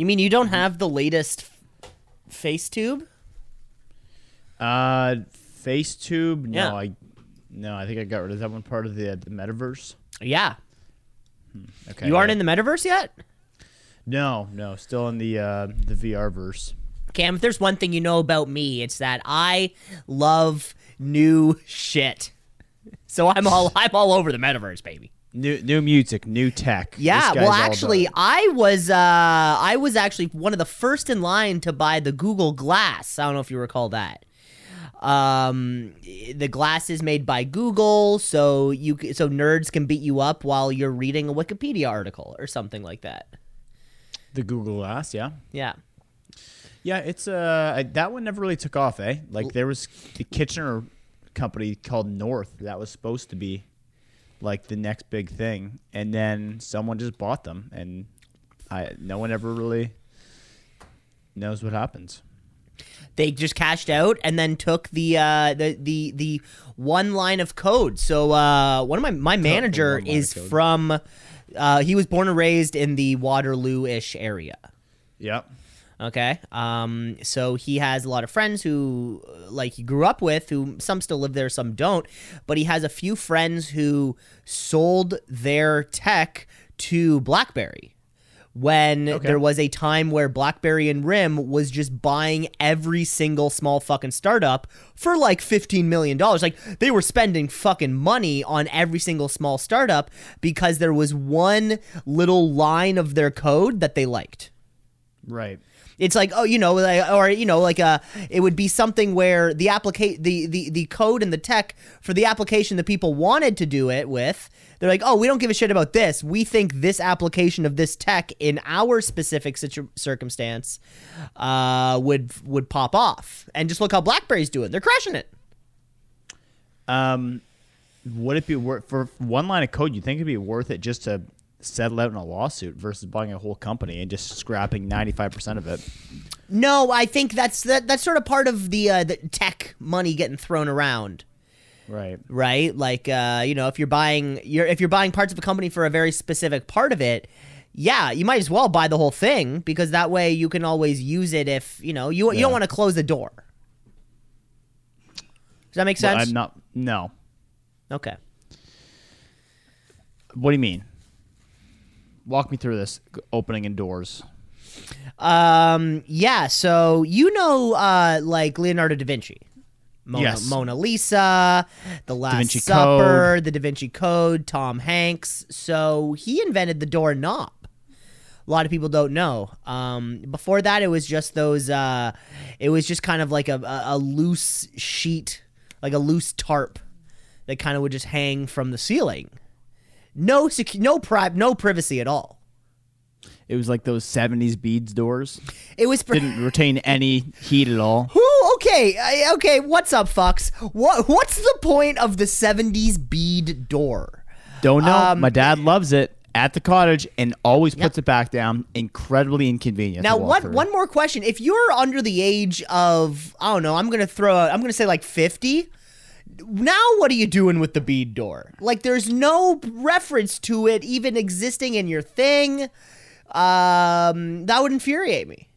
You mean you don't have the latest f- FaceTube? Uh, FaceTube. No, Yeah. I no, I think I got rid of that one part of the the metaverse. Yeah. Okay, You aren't in the metaverse yet? No, no, still in the uh the VR verse. Cam, if there's one thing you know about me, it's that I love new shit. So I'm all I'm all over the metaverse, baby. New new music, new tech. Yeah, well actually. I was uh I was actually one of the first in line to buy the Google Glass. I don't know if you recall that. Um the glass is made by Google, so you so nerds can beat you up while you're reading a Wikipedia article or something like that. the Google Glass, yeah. Yeah. Yeah, it's uh that one never really took off, eh? Like there was the Kitchener company called North that was supposed to be like the next big thing, and then someone just bought them, and I no one ever really knows what happens. they just cashed out and then took the uh the the the one line of code. So uh one of my my manager is from uh he was born and raised in the waterloo-ish area. Yep. Okay um so he has a lot of friends who uh, like he grew up with who some still live there some don't but he has a few friends who sold their tech to blackberry when Okay. there was a time where BlackBerry and RIM was just buying every single small fucking startup for like $15 million. Like they were spending fucking money on every single small startup because there was one little line of their code that they liked. Right. It's like, oh, you know, like, or you know, like uh it would be something where the applica- the, the the code and the tech for the application that people wanted to do it with, they're like, oh, we don't give a shit about this. We think this application of this tech in our specific situ- circumstance uh, would would pop off. And just look how BlackBerry's doing; they're crushing it. Um, would it be worth for one line of code? You think it'd be worth it just to settle out in a lawsuit versus buying a whole company and just scrapping ninety five percent of it? No, I think that's that, that's sort of part of the uh, the tech money getting thrown around. Right. right? Like uh, you know, if you're buying you're if you're buying parts of a company for a very specific part of it, yeah, you might as well buy the whole thing because that way you can always use it if, you know, you you don't want to close the door. Does that make Well, sense? I'm not. No. okay. What do you mean? Walk me through this opening and doors. Um yeah, so you know uh like Leonardo da Vinci. Mona, Yes. Mona Lisa, The Last Supper, The Da Vinci Code, Tom Hanks. So he invented the doorknob. A lot of people don't know. Um, before that, it was just those. Uh, it was just kind of like a, a loose sheet, like a loose tarp, that kind of would just hang from the ceiling. No sec- no pri- no privacy at all. It was like those '70s beads doors. It was for Didn't retain any heat at all. Who? Okay, I- okay. What's up, fucks? What? What's the point of the '70s bead door? Don't know. Um, My dad loves it at the cottage and always puts it back down. Incredibly inconvenient. Now, one through. one more question: If you're under the age of, I don't know, I'm gonna throw, I'm gonna say like 50. Now, what are you doing with the bead door? Like, there's no reference to it even existing in your thing. Um, that would infuriate me.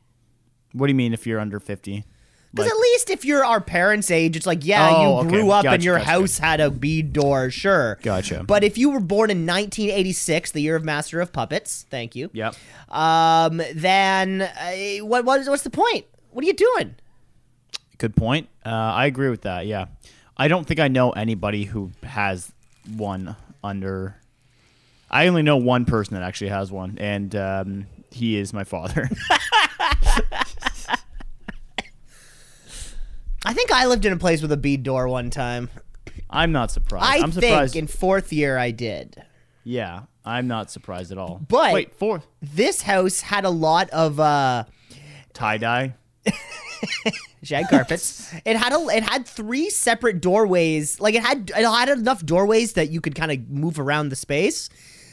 What do you mean if you're under 50? Because Like- at least if you're our parents' age, it's like, yeah, Oh, you okay. grew up and your gotcha, house had a bead door, sure. Gotcha. But if you were born in 1986, the year of Master of Puppets, thank you. Yep. Um, then uh, what, what what's the point? What are you doing? Good point. Uh, I agree with that. Yeah. I don't think I know anybody who has one under. I only know one person that actually has one, and um, he is my father. I think I lived in a place with a bead door one time. I'm not surprised. I am think surprised. in fourth year I did. yeah, I'm not surprised at all. But- wait, fourth This house had a lot of uh, tie dye. shag carpets. it had a it had three separate doorways. Like it had it had enough doorways that you could kind of move around the space.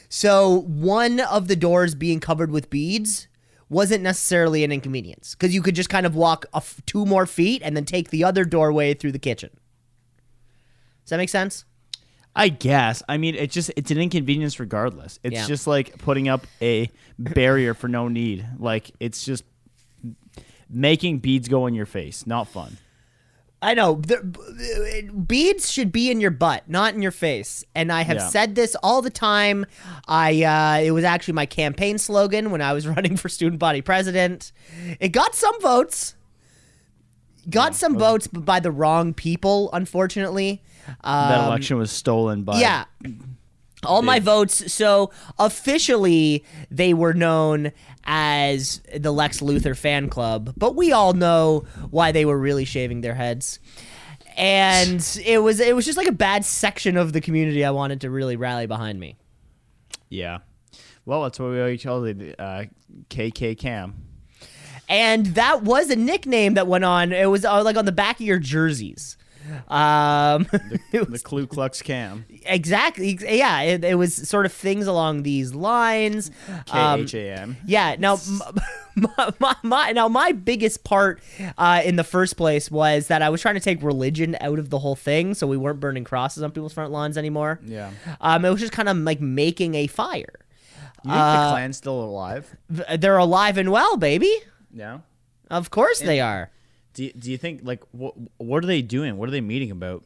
So one of the doors being covered with beads wasn't necessarily an inconvenience because you could just kind of walk a f- two more feet and then take the other doorway through the kitchen. Does that make sense? I guess. I mean, it's just it's an inconvenience regardless. It's Yeah. just like putting up a barrier for no need. Like it's just making beads go in your face. Not fun. I know the, beads should be in your butt, not in your face. And I have Yeah. said this all the time. I uh, it was actually my campaign slogan when I was running for student body president. It got some votes. Got some votes, but by the wrong people, unfortunately. That Um, election was stolen by yeah. All my votes. So officially, they were known as the Lex Luthor fan club, but we all know why they were really shaving their heads. And it was it was just like a bad section of the community I wanted to really rally behind me. Yeah. Well, that's what we always called it. Uh, KK Cam. And that was a nickname that went on. It was uh, like on the back of your jerseys. Um, The was- Ku Klux Cam. exactly. Yeah, it, it was sort of things along these lines. K Um, H A M. Yeah. Now, my, my, my now my biggest part uh, in the first place was that I was trying to take religion out of the whole thing, so we weren't burning crosses on people's front lawns anymore. Yeah. Um, it was just kind of like making a fire. You think Uh, the Klan's still alive? Th- They're alive and well, baby. Yeah. Of course they are. Do you, do you think like what what are they doing? What are they meeting about?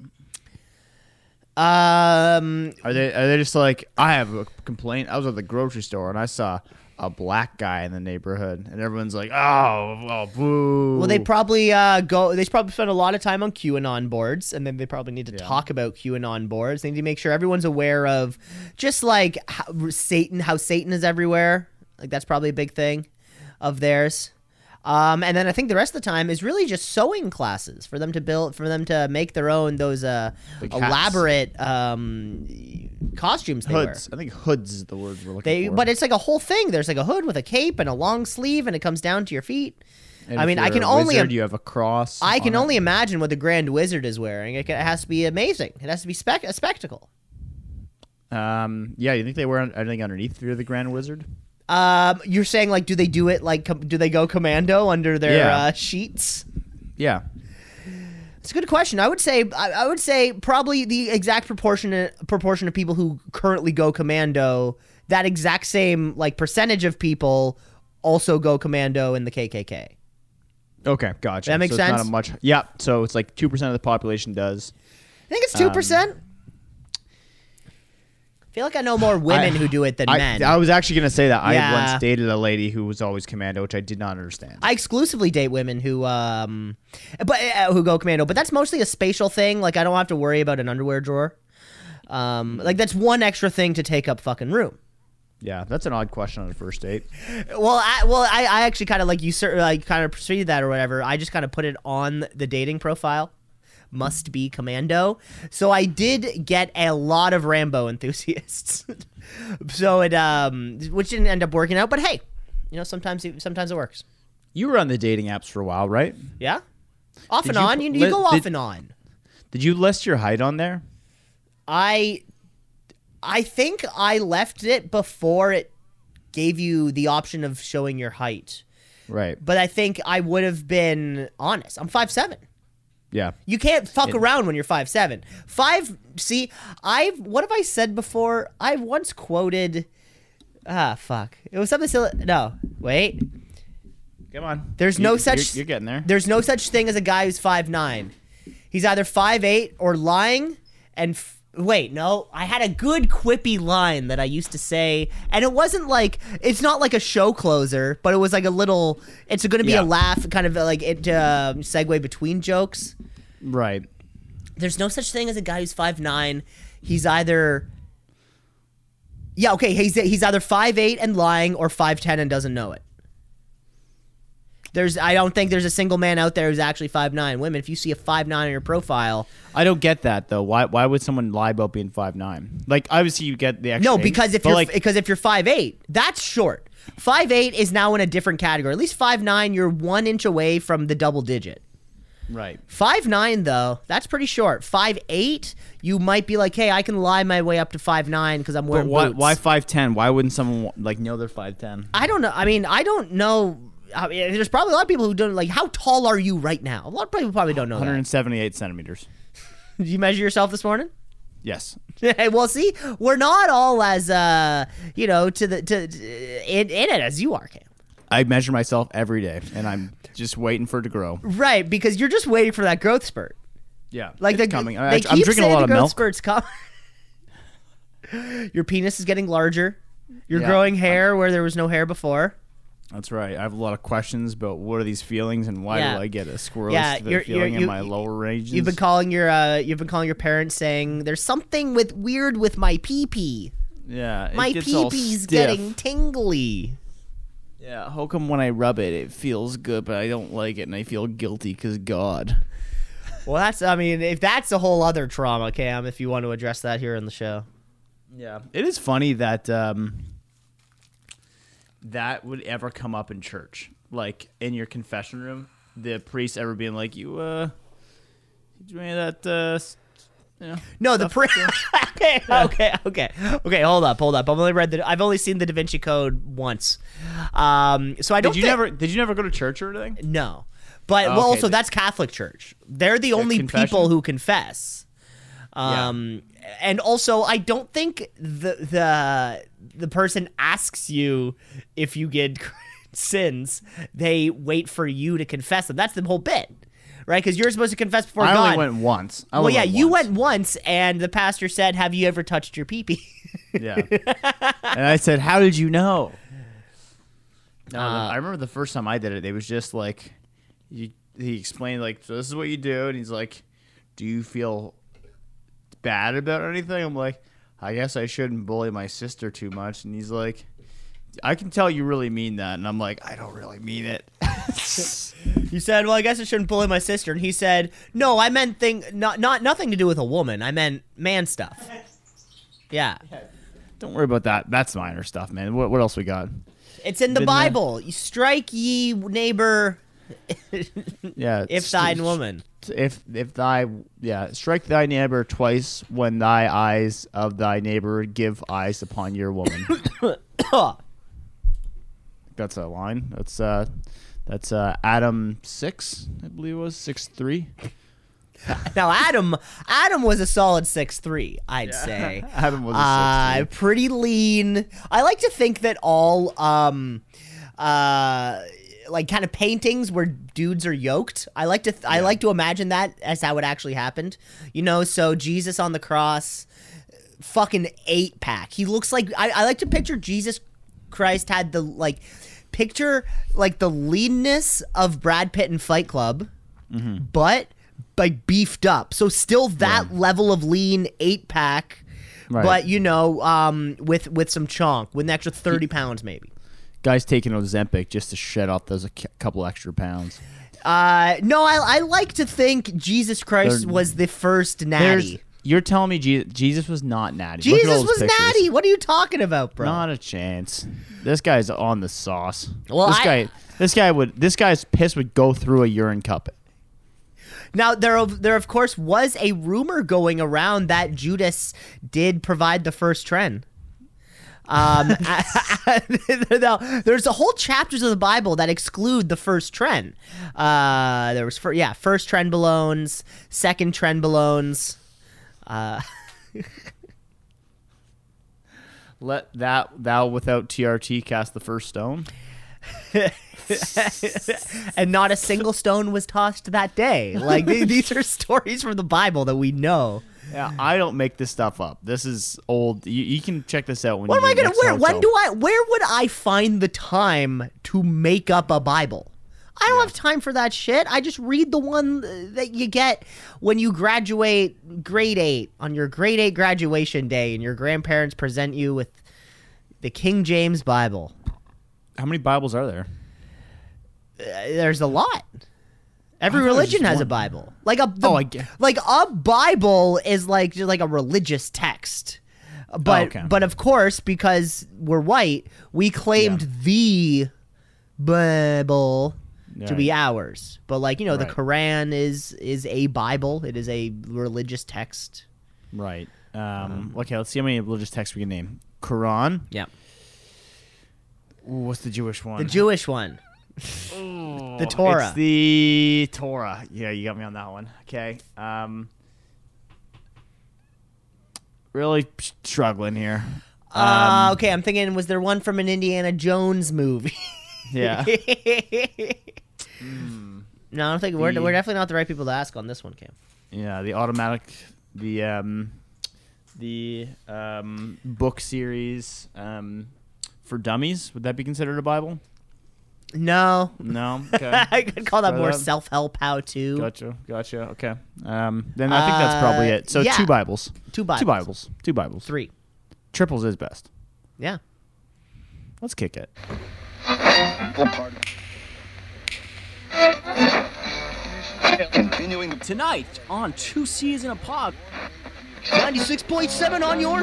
Um, Are they are they just like I have a complaint? I was at the grocery store and I saw a black guy in the neighborhood, and everyone's like, "Oh, oh boo!" well, they probably uh, go. They probably spend a lot of time on QAnon boards, and then they probably need to Yeah. talk about QAnon boards. They need to make sure everyone's aware of just like how, Satan, how Satan is everywhere. Like that's probably a big thing of theirs. Um, and then I think the rest of the time is really just sewing classes for them to build, for them to make their own those uh, Like elaborate um, costumes they wear. hoods. I think hoods is the word we're looking They, for. but it's like a whole thing. There's like a hood with a cape and a long sleeve, and it comes down to your feet. And I mean, I can only im- you have a cross. I can on it. only imagine what the Grand Wizard is wearing. It, it has to be amazing. It has to be spec- a spectacle. Um, yeah, you think they wear anything underneath you're the Grand Wizard? Um, you're saying like, do they do it like, com- do they go commando under their Yeah. uh, sheets? Yeah. It's a good question. I would say, I, I would say probably the exact proportion proportion of people who currently go commando. That exact same like percentage of people also go commando in the KKK. Okay, gotcha. That makes so It's not sense? a much. Yeah, so it's like two percent of the population does. I think it's two percent. I feel like I know more women I- who do it than I, men. I was actually gonna say that I once dated a lady who was always commando, which I did not understand. I exclusively date women who um but uh, who go commando, but that's mostly a spatial thing. Like I don't have to worry about an underwear drawer. Um like that's one extra thing to take up fucking room. yeah, that's an odd question on a first date. Well, I well I, I actually kind of like you like kind of preceded that or whatever. I just kind of put it on the dating profile. Must be commando. So I did get a lot of Rambo enthusiasts. so it um which didn't end up working out, but hey, you know sometimes it, sometimes it works. You were on the dating apps for a while, right? Yeah. Off Did and you on, you, you li- go off did- and on. Did you list your height on there? I I think I left it before it gave you the option of showing your height. Right. But I think I would have been honest. I'm five seven. Yeah. You can't fuck It- around when you're five seven. Five see, I've what have I said before? I've once quoted ah fuck. It was something silly no, wait. Come on. There's You- no you're- such You're, getting there. There's no such thing as a guy who's five nine. He's either five eight or lying. And f- wait, no, I had a good quippy line that I used to say, and it wasn't like it's not like a show closer, but it was like a little. It's going to be Yeah. a laugh, kind of like it uh, segue between jokes. Right. There's no such thing as a guy who's five nine. He's either. Yeah, okay. He's he's either five eight and lying, or five ten and doesn't know it. There's, I don't think there's a single man out there who's actually five nine. Women, if you see a five nine on your profile, I don't get that though. Why? Why would someone lie about being five nine? Like obviously you get the extra. no, because if you're like because if you're five eight, that's short. Five eight is now in a different category. At least five nine, you're one inch away from the double digit. right. Five nine though, that's pretty short. Five eight, you might be like, hey, I can lie my way up to five nine because I'm But wearing why? boots. Why five ten? Why wouldn't someone like know they're five ten? I don't know. I mean, I don't know. I mean, there's probably a lot of people who don't like. How tall are you right now? A lot of people probably don't know. One That. hundred seventy eight centimeters. Did you measure yourself this morning? Yes. well, see, we're not all as uh, you know, to the to in, in it as you are, Cam. I measure myself every day, and I'm just waiting for it to grow. Right, because you're just waiting for that growth spurt. Yeah, Like it's the, coming. I, I'm drinking a lot of milk. spurt's coming. Your penis is getting larger. You're Yeah. growing hair where there was no hair before. That's right. I have a lot of questions about what are these feelings and why Yeah. do I get a squirrely Yeah, feeling you're- you're- in you- my lower ranges? You've been calling your uh, you've been calling your parents saying there's something with weird with my pee pee. yeah, it My gets pee all pee's stiff. getting tingly. Yeah, how come when I rub it, it feels good, but I don't like it, and I feel guilty because God. Well, that's I mean, if that's a whole other trauma, Cam, if you want to address that here in the show. Yeah, it is funny that um, that would ever come up in church, like in your confession room. The priest ever being like, "You, uh, you doing that?" Uh, you know, No, the priest. okay, okay, okay, okay. Hold up, hold up. I've only read the. I've only seen the Da Vinci Code once. Um, so I don't. Did you thi- never? Did you never go to church or anything? No, but Oh, well, okay, also that's Catholic Church. They're the only confession? people who confess. Um, and also I don't think the the the person asks you if you get sins. They wait for you to confess them. That's the whole bit, right? Because you're supposed to confess before I God. only went once. I well, yeah, you once. went once, and the pastor said, "Have you ever touched your pee pee?" Yeah. and I said, "How did you know?" No, Uh, I remember the first time I did it. It was just like, you, he explained like, so "This is what you do," and he's like, "Do you feel bad about anything?" I'm like, "I guess I shouldn't bully my sister too much," and he's like. I can tell you really mean that, and I'm like, I don't really mean it. You said, "Well, I guess I shouldn't bully my sister," and he said, "No, I meant thing not not nothing to do with a woman. I meant man stuff." Yeah, don't worry about that. That's minor stuff, man. What, what else we got? it's in the Been there. Bible. You strike ye neighbor Yeah, if thine woman. if if thy yeah strike thy neighbor twice when thy eyes of thy neighbor give eyes upon your woman that's a line that's uh that's uh adam 6 i believe it was 6 3 now Adam, Adam was a solid six three, I'd say. adam was a uh, pretty lean. I like to think that all um uh like kind of paintings where dudes are yoked. I like to th- I like to imagine that as how it actually happened. You know, so Jesus on the cross fucking eight pack. He looks like I, I like to picture Jesus Christ had the like picture like the leanness of Brad Pitt in Fight Club, but like beefed up. So still that level of lean eight pack, Right. but you know, um, with with some chonk, with an extra thirty pounds maybe. Guys taking ozempic just to shed off those a couple extra pounds Uh, no, I, I like to think Jesus Christ They're- was the first natty. you're telling me Je- jesus was not natty Look at all Jesus was pictures. natty. What are you talking about, bro? Not a chance. This guy's on the sauce. Well, this I- guy, this guy would, this guy's piss would go through a urine cup. Now there, of- there of course was a rumor going around that Judas did provide the first trend. Um, there's a whole chapters of the Bible that exclude the first trend. Uh, there was, fir- yeah, first trend belones, second trend belones. Uh, Let that thou without TRT cast the first stone. and not a single stone was tossed that day. Like these are stories from the Bible that we know. Yeah, I don't make this stuff up. This is old. You, you can check this out when. What you am I gonna next to where? When do I? Where would I find the time to make up a Bible? I don't have time for that shit. I just read the one that you get when you graduate grade eight on your grade eight graduation day, and your grandparents present you with the King James Bible. How many Bibles are there? Uh, there's a lot. Every I thought it was religion has a. Bible. Like a the- Oh, I get- like a Bible is like just like a religious text. But Oh, okay. but of course because we're white, we claimed Yeah. the Bible to be ours. But like, you know, the Right. Quran is is a Bible. It is a religious text. Right. Um, okay, let's see how many religious texts we can name. Quran. Yeah. Ooh, what's the Jewish one? The Jewish one. The Torah. It's the Torah. Yeah, you got me on that one. Okay. Um, really struggling here. Uh, okay, I'm thinking, was there one from an Indiana Jones movie? Yeah. No, I don't think we're, we're definitely not the right people to ask on this one, Cam. Yeah, the automatic, the um, the um, book series um, for dummies. Would that be considered a Bible? No, No. Okay. I could call that more self-help how-to. gotcha. Gotcha. Okay. Um, then I think that's probably Uh, it. So yeah. two Bibles. Two Bibles. Two Bibles. Two Bibles. Three. Triples is best. Yeah. Let's kick it. Continuing Tonight on Two C's in a Pod. 96.7 on your...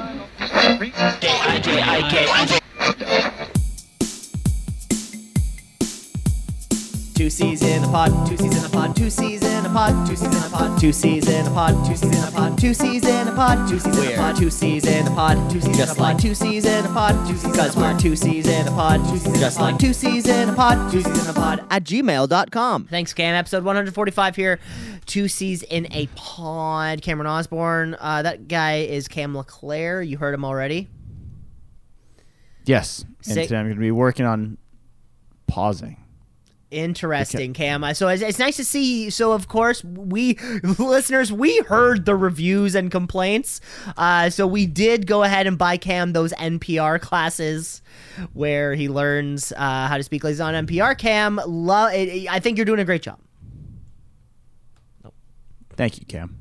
Two C's in a pod, two C's in a pod, two C's in a pod, two C's in a pod, two C's in a pod, two C's in a pod, two C's in a pod, two C's in a pod, two C's in a pod, two C's in a pod, just like two C's in a pod, two C's because we're two C's in a pod, two C's just like two C's in a pod, two C's in a pod at gmail.com. Thanks, Cam. Episode 145 here. Two C's in a pod. Cameron Osborne. Uh, that guy is Cam LeClaire. You heard him already. Yes. And today I'm going to be working on pausing. Interesting, Cam. So it's, it's nice to see. So of course we listeners we heard the reviews and complaints. Uh, so we did go ahead and buy Cam those NPR classes where he learns uh, how to speak lazy on NPR. Cam, lo- it, it- I think you're doing a great job. Thank you, Cam.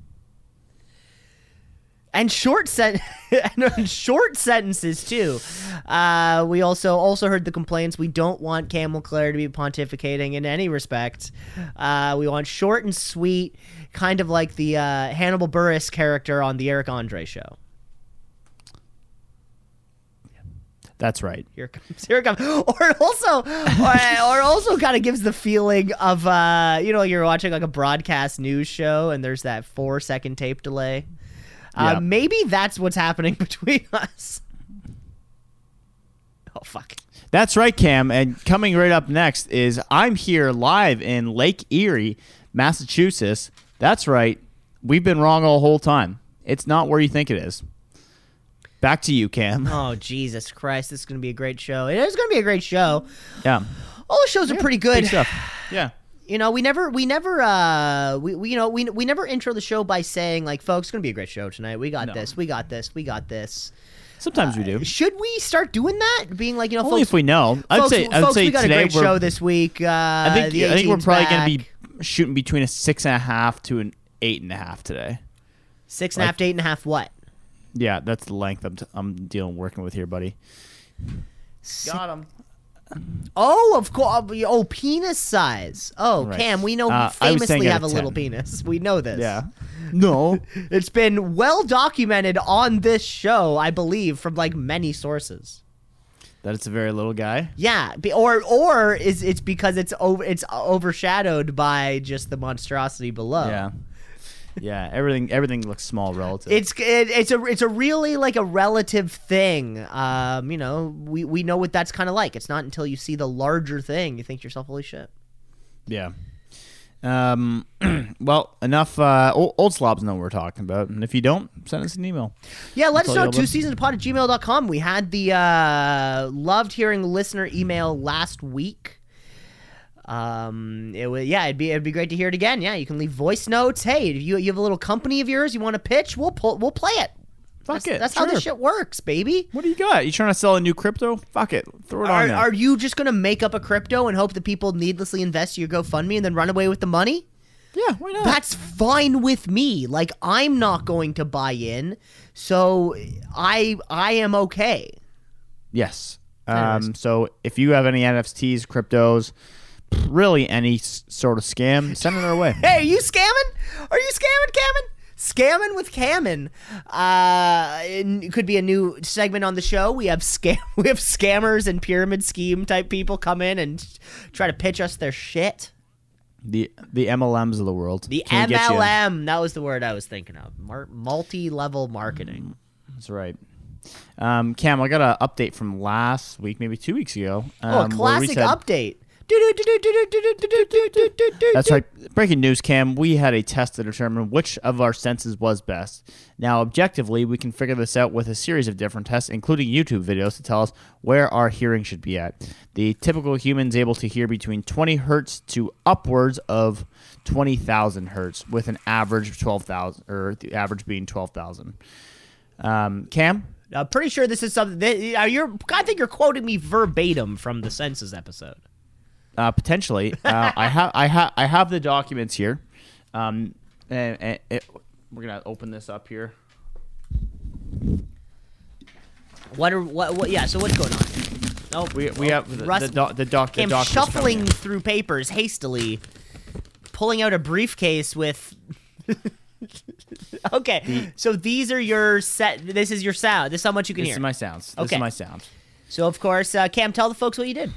And short sen- and short sentences too. Uh, we also also heard the complaints. We don't want Camel LeClaire to be pontificating in any respect. Uh, we want short and sweet, kind of like the uh, Hannibal Buress character on the Eric Andre show. That's right. Here it comes. Here comes. Or it also, or, or also kind of gives the feeling of, uh, you know, you're watching like a broadcast news show and there's that four second tape delay. Uh, Yeah. Maybe that's what's happening between us. Oh fuck. That's right, Cam. And coming right up next is I'm here live in Lake Erie, Massachusetts. That's right. We've been wrong all whole time. It's not where you think it is. Back to you, Cam. Oh Jesus Christ! This is gonna be a great show. It is gonna be a great show. Yeah. All the shows are pretty good. Yeah. You know, we never, we never, uh, we, we you know, we, we never intro the show by saying like, folks, it's gonna be a great show tonight. We got No. this. We got this. We got this. Sometimes we do. Should we start doing that? Being like, you know, Only folks, if we know. I'd folks, say. I'd folks, say we got today a great we're. show this week. Uh, I think. the I think we're 18's probably gonna be shooting between a six and a half to an eight and a half today. six and a half to eight and a half. What? Yeah, that's the length I'm, t- I'm dealing working with here, buddy. Got him. Oh, of course. Oh, penis size. Oh, Right. Cam, we know Uh, you I was saying famously have a of little penis. We know this. Yeah. No. It's been well documented on this show, I believe, from like many sources. that it's a very little guy. Yeah, or or is it's because it's over it's overshadowed by just the monstrosity below. Yeah. Yeah. Everything. Everything looks small relative. It's it, it's a it's a really like a relative thing. Um, you know, we we know what that's kind of like. It's not until you see the larger thing you think to yourself, "Holy shit!" Yeah. Um. well, enough. Uh, old, old slobs know what we're talking about, and if you don't, send us an email. Yeah, let us know. Two seasons pod at gmail.com. We had the uh, loved hearing listener email last week. Um, it was yeah, it'd be it'd be great to hear it again. Yeah, you can leave voice notes. Hey, if you you have a little company of yours you want to pitch, we'll pull we'll play it. Fuck that's, it. That's how this shit works, baby. What do you got? You trying to sell a new crypto? Fuck it. Throw it on Are, there. are you just gonna make up a crypto and hope that people needlessly invest in your GoFundMe and then run away with the money? yeah. Why not? That's fine with me. Like I'm not going to buy in, so I I am okay. Yes. Um, so if you have any NFTs, cryptos, really any s- sort of scam, send it our way. Hey, are you scamming? Are you scamming, Cammon? Scamming with Cammon. Uh, it could be a new segment on the show. We have scam, we have scammers and pyramid scheme type people come in and try to pitch us their shit. The the MLMs of the world. The Can get you- MLM, that was the word I was thinking of. Mar- multi-level marketing. That's right. Um, Cam, I got an update from last week, maybe two weeks ago. oh, a um, where we classic said- update. That's right. Breaking news, Cam. We had a test to determine which of our senses was best. Now, objectively, we can figure this out with a series of different tests, including YouTube videos, to tell us where our hearing should be at. The typical human is able to hear between 20 hertz to upwards of 20,000 hertz, with an average of 12,000, or the average being 12,000. Um, Cam, I'm pretty sure this is something that uh, you're. I think you're quoting me verbatim from the census episode. Uh, potentially, uh, I have I have I have the documents here, um, and, and it, we're gonna open this up here. What are what? what yeah. So what's going on? Oh, We we have the, Russ the, doc the doc the came shuffling through papers hastily, pulling out a briefcase with. okay, so these are your set. This is your sound. This is how much you can This hear. This is my sounds. This Okay. is my sound. so of course, uh, Cam, tell the folks what you did.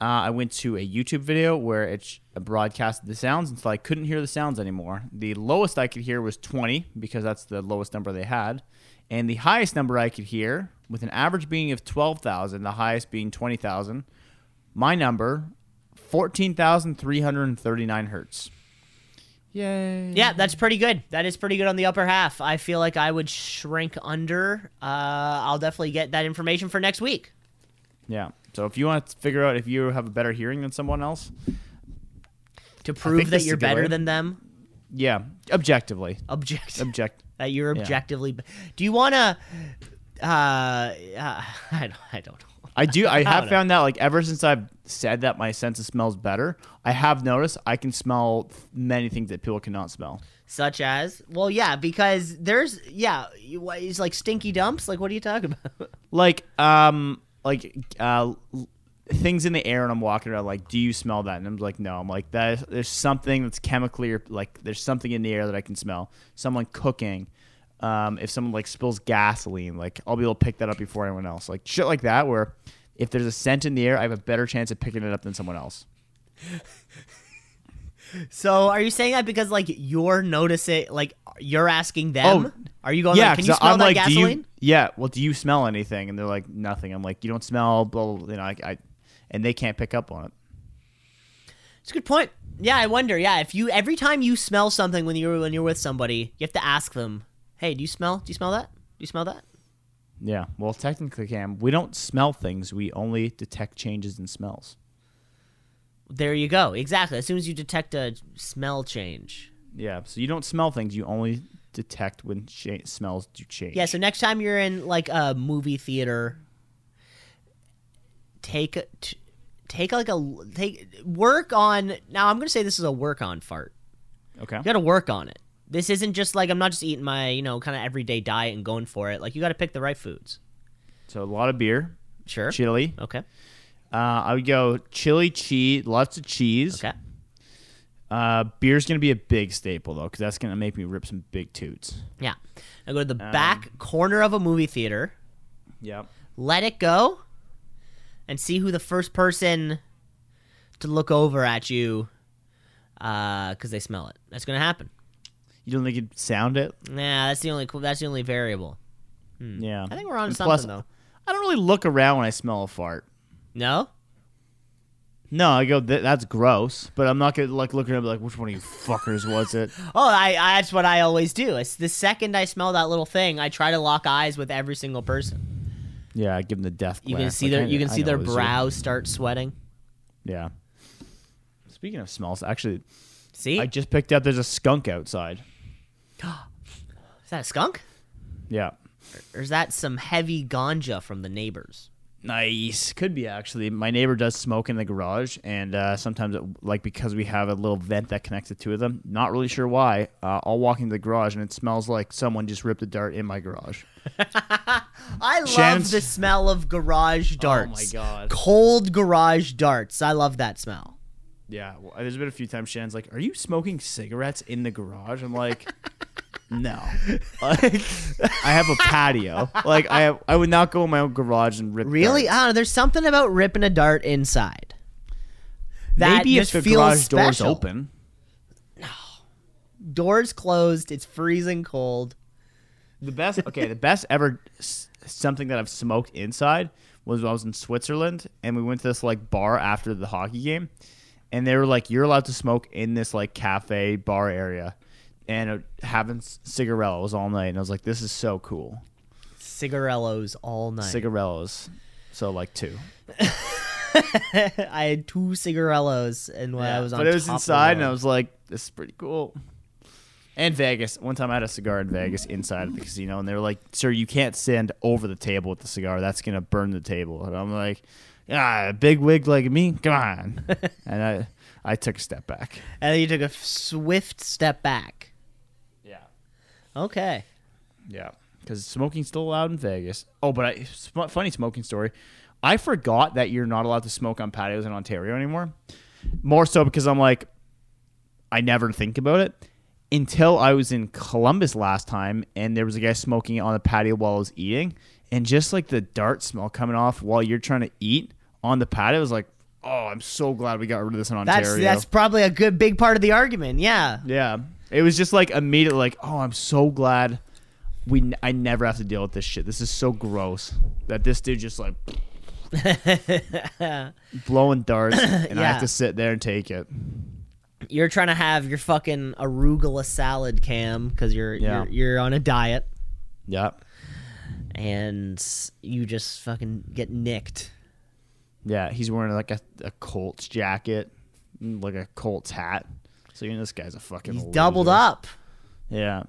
Uh, I went to a YouTube video where it sh- broadcasted the sounds until I couldn't hear the sounds anymore. The lowest I could hear was 20 because that's the lowest number they had, and the highest number I could hear, with an average being of 12,000, the highest being 20,000. My number, 14,339 hertz. Yay! Yeah, that's pretty good. That is pretty good on the upper half. I feel like I would shrink under. Uh, I'll definitely get that information for next week. Yeah. So if you want to figure out if you have a better hearing than someone else, To prove that you're better than them, yeah, objectively, object object. that you're objectively. Do you want to? Uh, uh, I don't. I don't know. I do. I have know. found that like ever since I've said that my sense of smells better, I have noticed I can smell many things that people cannot smell. Such as, well, yeah, because there's, yeah, it's like stinky dumps. Like, what are you talking about? Like um like uh things in the air and I'm walking around like do you smell that? And I'm like no. I'm like there's something that's chemically or like there's something in the air that I can smell. Someone cooking um if someone like spills gasoline like I'll be able to pick that up before anyone else. Like shit like that where if there's a scent in the air I have a better chance of picking it up than someone else So, are you saying that because like you're noticing, like you're asking them? Oh, are you going? yeah, like, can you smell I'm that like, gasoline? you? Yeah, well, do you smell anything? And they're like, nothing. I'm like, you don't smell, blah, blah, blah, you know, I, I, and they can't pick up on it. It's a good point. Yeah, I wonder. Yeah, if you every time you smell something when you're when you're with somebody, you have to ask them, "Hey, do you smell? Do you smell that? Do you smell that?" Yeah, well, technically, Cam, we don't smell things. We only detect changes in smells. There you go. Exactly. As soon as you detect a smell change. Yeah, so you don't smell things. You only detect when cha- smells do change. Yeah. So next time you're in like a movie theater, take a- t- take like a take work on. Now I'm gonna say this is a work on fart. Okay. You got to work on it. This isn't just like I'm not just eating my you know kind of everyday diet and going for it. Like you got to pick the right foods. So a lot of beer, Sure. chili. Okay. Uh, I would go chili, cheese, lots of cheese. Okay. Uh, beer's gonna be a big staple though, because that's gonna make me rip some big toots. Yeah. Now go to the Um, back corner of a movie theater, Yep. let it go, and see who the first person to look over at you because they smell it. That's gonna happen. You don't think you'd sound it? Nah, that's the only that's the only variable. Yeah. Hmm. I think we're on something plus, though. I don't really look around when I smell a fart. No. No, I go. Th- that's gross. But I'm not gonna like looking and like, which one of you fuckers was it? Oh, I, I that's what I always do. It's the second I smell that little thing, I try to lock eyes with every single person. Yeah, I give them the death. You can glare. see Like, their I- you can I see know their it was you. brows start sweating. Yeah. Speaking of smells, actually, See? I just picked up. There's a skunk outside. is that a skunk? Yeah. Or is that some heavy ganja from the neighbors? Nice. Could be actually. My neighbor does smoke in the garage, and uh, sometimes, it, like because we have a little vent that connects the two of them, not really sure why. Uh, I'll walk into the garage, and it smells like someone just ripped a dart in my garage. I love the smell of garage darts. Oh my God. Cold garage darts. I love that smell. Yeah, well, there's been a few times Shannon's like, "Are you smoking cigarettes in the garage?" I'm like, "No, like, I have a patio. Like, I have, I would not go in my own garage and rip. Really? darts. I don't know. There's something about ripping a dart inside. That Maybe if the garage door's special. open. Doors closed. It's freezing cold. The best, okay, the best ever something that I've smoked inside was when I was in Switzerland and we went to this like bar after the hockey game, and they were like, "You're allowed to smoke in this like cafe bar area," and having c- cigarillos all night. And I was like, "This is so cool." Cigarellos all night. Cigarillos, so like two. I had two cigarellos, and when I was on but it was inside, and. I was like, "This is pretty cool." And Vegas. One time I had a cigar in Vegas inside of the casino, and they were like, "Sir, you can't stand over the table with the cigar. That's gonna burn the table." And I'm like, "Ah, a big wig like me, come on!" and I, I took a step back. and then you took a swift step back. Okay. yeah, because smoking's still allowed in Vegas. Oh, but I sm- funny smoking story. I forgot that you're not allowed to smoke on patios in Ontario anymore. More so because I'm like, I never think about it until I was in Columbus last time, and there was a guy smoking on the patio while I was eating, and just like the dart smell coming off while you're trying to eat on the patio was like, oh, I'm so glad we got rid of this in Ontario. That's that's probably a good big part of the argument. Yeah. yeah, it was just like immediately like, oh, I'm so glad we n- I never have to deal with this shit. This is so gross that this dude just like blowing darts, and I Yeah. have to sit there and take it. You're trying to have your fucking arugula salad cam because you're, Yeah. you're you're on a diet Yeah, and you just fucking get nicked. yeah. He's wearing like a, a Colts jacket, like a Colts hat. So you know this guy's a fucking. He's loser. doubled up. Yeah,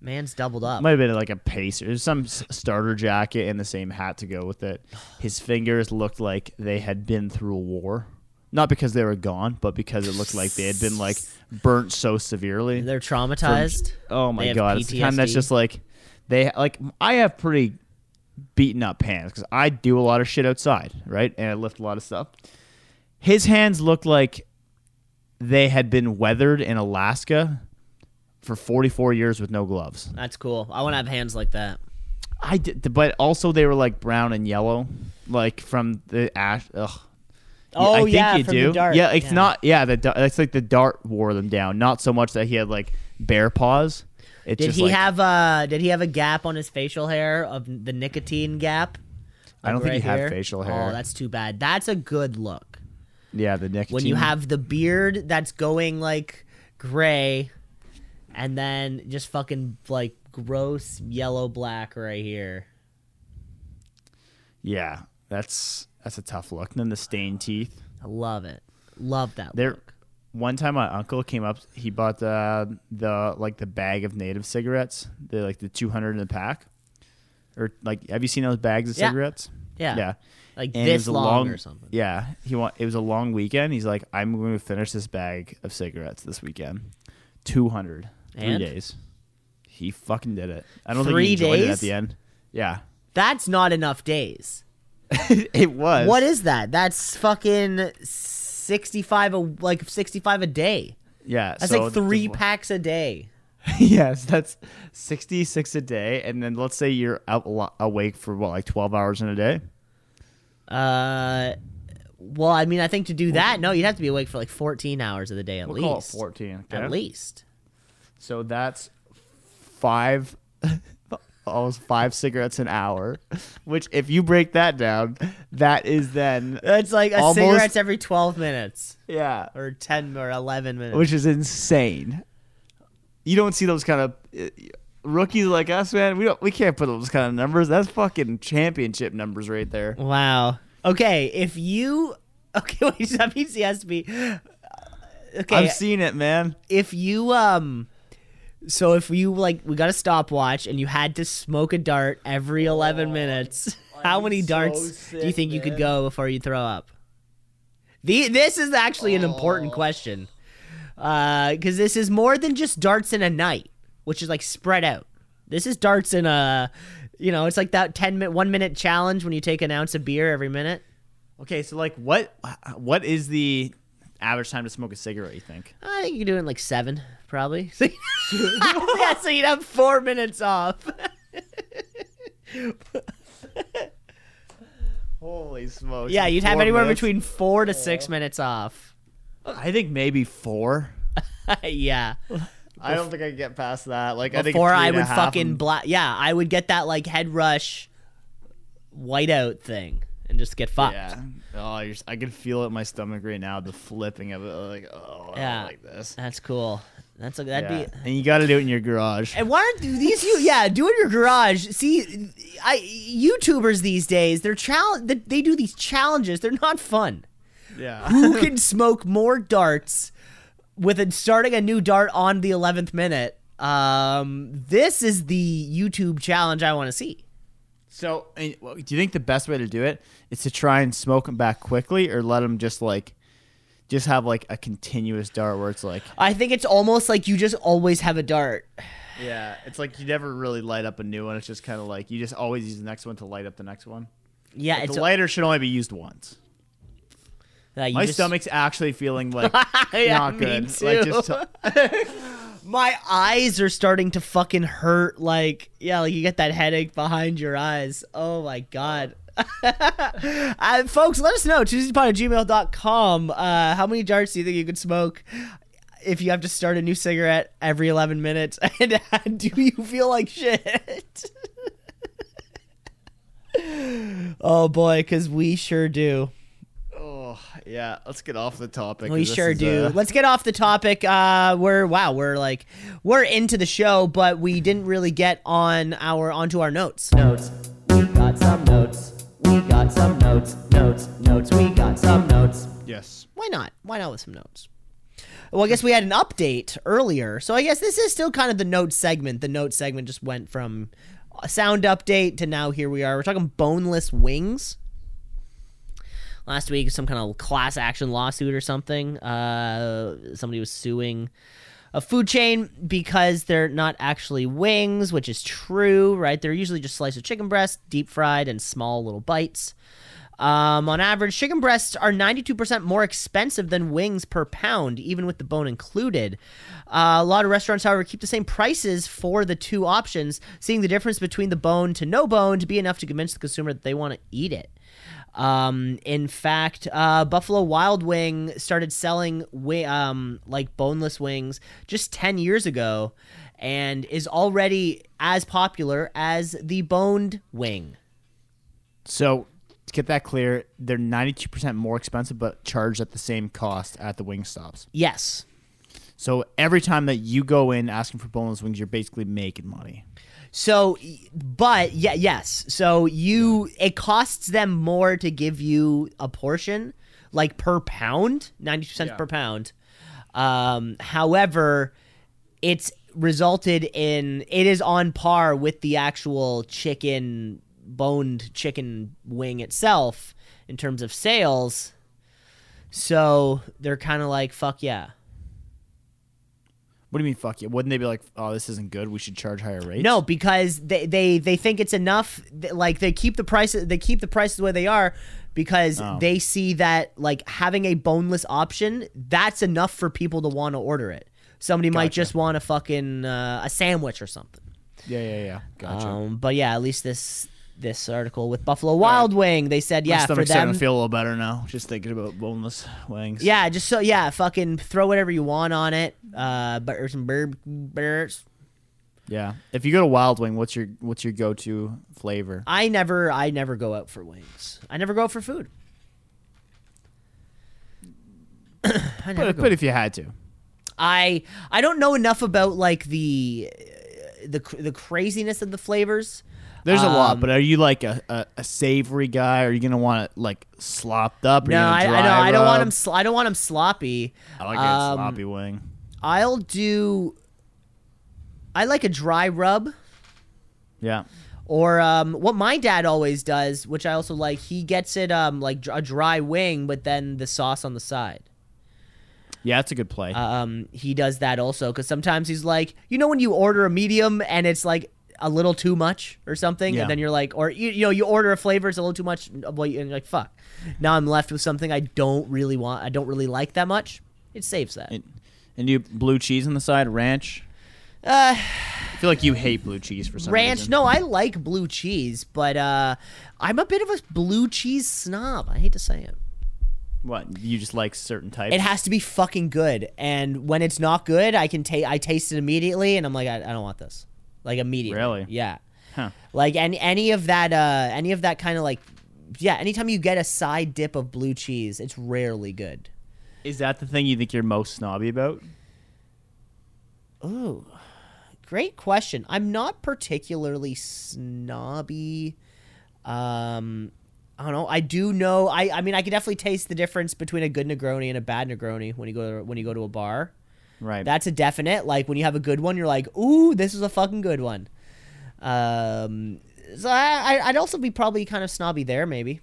Man's doubled up. might have been like a pacer, some s- starter jacket and the same hat to go with it. His fingers looked like they had been through a war. Not because they were gone, but because it looked like they had been like burnt so severely. They're traumatized. Oh They my have god, it's the kind that's PTSD. just like they like I have pretty beaten up hands because I do a lot of shit outside, right? And I lift a lot of stuff. His hands looked like they had been weathered in Alaska for 44 years with no gloves. That's cool. I want to have hands like that. I did, but also they were like brown and yellow, like from the ash. Ugh. Oh, I think yeah, you from the do. Yeah, it's Yeah. not. Yeah, the it's like the dart wore them down. Not so much that he had like bare paws. It's Did he like, have uh did he have a gap on his facial hair of the nicotine gap? I don't think he had facial hair. Oh, that's too bad. That's a good look. Yeah, the nicotine. When you have the beard that's going like gray and then just fucking like gross yellow black right here. yeah, that's that's a tough look. And then the stained teeth. I love it. Love that There, look. one time my uncle came up. He bought the the like the bag of native cigarettes. The like the two hundred in the pack. Or like, have you seen those bags of Yeah. cigarettes? Yeah. Yeah. Like And this a long, or something. Yeah, he want. It was a long weekend. He's like, I'm going to finish this bag of cigarettes this weekend. Two hundred. Three And? days. He fucking did it. I don't Three think he enjoyed it days? at the end. Yeah, That's not enough days. it was. What is that? That's fucking 65 a like 65 a day. Yeah, That's so like 3 the- packs a day. yes, that's sixty-six a day, and then let's say you're out awake for what, like twelve hours in a day. Uh, well, I mean, I think to do that, no, you'd have to be awake for like 14 hours of the day at We'll call it least. fourteen. At least. So that's five, almost five cigarettes an hour. Which, if you break that down, that is then It's like a Almost- cigarettes every 12 minutes yeah, or 10 or 11 minutes. which is insane. You don't see those kind of rookies like us, man. We don't. We can't put those kind of numbers. That's fucking championship numbers right there. wow. Okay, if you Okay, wait, that means he has to be Okay, I've seen it, man. if you um so if you like we got a stopwatch and you had to smoke a dart every 11 minutes how many so darts do you sick, think you could go before you throw up the, this is actually an important question uh, because this is more than just darts in a night which is like spread out this is darts in a you know it's like that 10 minute one minute challenge when you take an ounce of beer every minute Okay, so like, what? What is the average time to smoke a cigarette? You think? i think you do it in like seven probably yeah so you'd have four minutes off Holy smokes! Yeah, you'd have anywhere minutes? between four to six minutes off. I think maybe four. yeah. I don't think I can get past that. Like I think Before I a would fucking and- bla Yeah, I would get that like head rush whiteout thing and just get fucked. Yeah. Oh, you're, I can feel it in my stomach right now. The flipping of it. Like, oh, I Yeah. don't like this. That's cool. That's a, that'd Yeah. be. And you got to do it in your garage. And why aren't these you? Yeah, do it in your garage. See, I YouTubers these days they're challenge. They do these challenges. They're not fun. Yeah. Who can smoke more darts with a, starting a new dart on the eleventh minute? Um, this is the YouTube challenge I want to see. So, do you think the best way to do it is to try and smoke them back quickly, or let them just like, just have like a continuous dart where it's like, I think it's almost like you just always have a dart. yeah, it's like you never really light up a new one. It's just kind of like you just always use the next one to light up the next one. Yeah, Like, it's the lighter should only be used once. Uh, you My just- stomach's actually feeling like Yeah, not me good. too. Like just to- My eyes are starting to fucking hurt. Like, yeah, like you get that headache behind your eyes. Oh my god. uh, folks, let us know. TuesdayPod at gmail.com. Uh, how many darts do you think you could smoke if you have to start a new cigarette every 11 minutes? And do you feel like shit? oh boy, because we sure do. Yeah. Let's get off the topic. We sure do. uh, Let's get off the topic. Uh, we're wow, we're like we're into the show, but we didn't really get on our onto our notes. Notes. We got some notes. We got some notes. Notes. Notes. We got some notes. yes. Why not? Why not with some notes? Well, I guess we had an update earlier, so I guess this is still kind of the note segment. The note segment just went from a sound update to now here we are. We're talking boneless wings. Last week, some kind of class action lawsuit or something. Uh, somebody was suing a food chain because they're not actually wings, which is true, right? They're usually just slices of chicken breast, deep fried, and small little bites. Um, on average, chicken breasts are 92% more expensive than wings per pound, even with the bone included. Uh, a lot of restaurants, however, keep the same prices for the two options, seeing the difference between the bone to no bone to be enough to convince the consumer that they want to eat it. Um, in fact, uh, Buffalo Wild Wing started selling wi- um, like boneless wings just 10 years ago and is already as popular as the boned wing. So to get that clear, they're ninety two percent more expensive, but charged at the same cost at the wing stops. Yes. So every time that you go in asking for boneless wings, you're basically making money. So, but yeah, yes. So you, it costs them more to give you a portion, like per pound, ninety cents Yeah. per pound. Um, however, it's resulted in it is on par with the actual chicken boned chicken wing itself in terms of sales. So they're kind of like, fuck yeah. What do you mean, fuck you? Wouldn't they be like, oh, this isn't good. We should charge higher rates? No, because they, they they think it's enough. Like they keep the prices they keep the prices the way they are because Oh. they see that like having a boneless option that's enough for people to want to order it. Somebody might just want a fucking uh, a sandwich or something. Yeah, yeah, yeah. Gotcha. Um, but yeah, at least this this article with Buffalo Wild Wing, they said My yeah for stomach's starting them. to feel a little better now. Just thinking about boneless wings. yeah, just so yeah, fucking throw whatever you want on it. Uh, butter some bird burgers. yeah. If you go to Wild Wing, what's your what's your go to flavor? I never I never go out for wings. I never go out for food. But, but if you had to, I I don't know enough about like the the the craziness of the flavors. There's a lot. Um, But are you like a, a, a savory guy? Are you gonna want it like slopped up? No, you I, gonna I know dry I don't want rub? them. Sl- I don't want them sloppy. I like um, a sloppy wing. I'll do. I like a dry rub. Yeah. Or um, what my dad always does, which I also like, he gets it um, like dr- a dry wing, but then the sauce on the side. Yeah, that's a good play. um, he does that also because sometimes he's like, you know, when you order a medium and it's like a little too much or something, Yeah. and then you're like, or you, you know, you order a flavor, it's a little too much, well, and you're like, fuck. Now I'm left with something I don't really want, I don't really like that much. It saves that. and, and you blue cheese on the side, ranch. Uh, I feel like you hate blue cheese for some ranch, reason. no, I like blue cheese, but uh, I'm a bit of a blue cheese snob. I hate to say it. What? You just like certain types? It has to be fucking good, and when it's not good, I can take I taste it immediately, and I'm like, I, I don't want this, like immediately. Really? Yeah. Huh. Like any any of that uh any of that kind of like yeah, anytime you get a side dip of blue cheese, it's rarely good. Is that the thing you think you're most snobby about? Ooh. Great question. I'm not particularly snobby. Um I don't know. I do know I I mean I can definitely taste the difference between a good Negroni and a bad Negroni when you go to, when you go to a bar. Right. That's a definite. Like when you have a good one, you're like, "Ooh, this is a fucking good one." Um, so I, I'd also be probably kind of snobby there, maybe.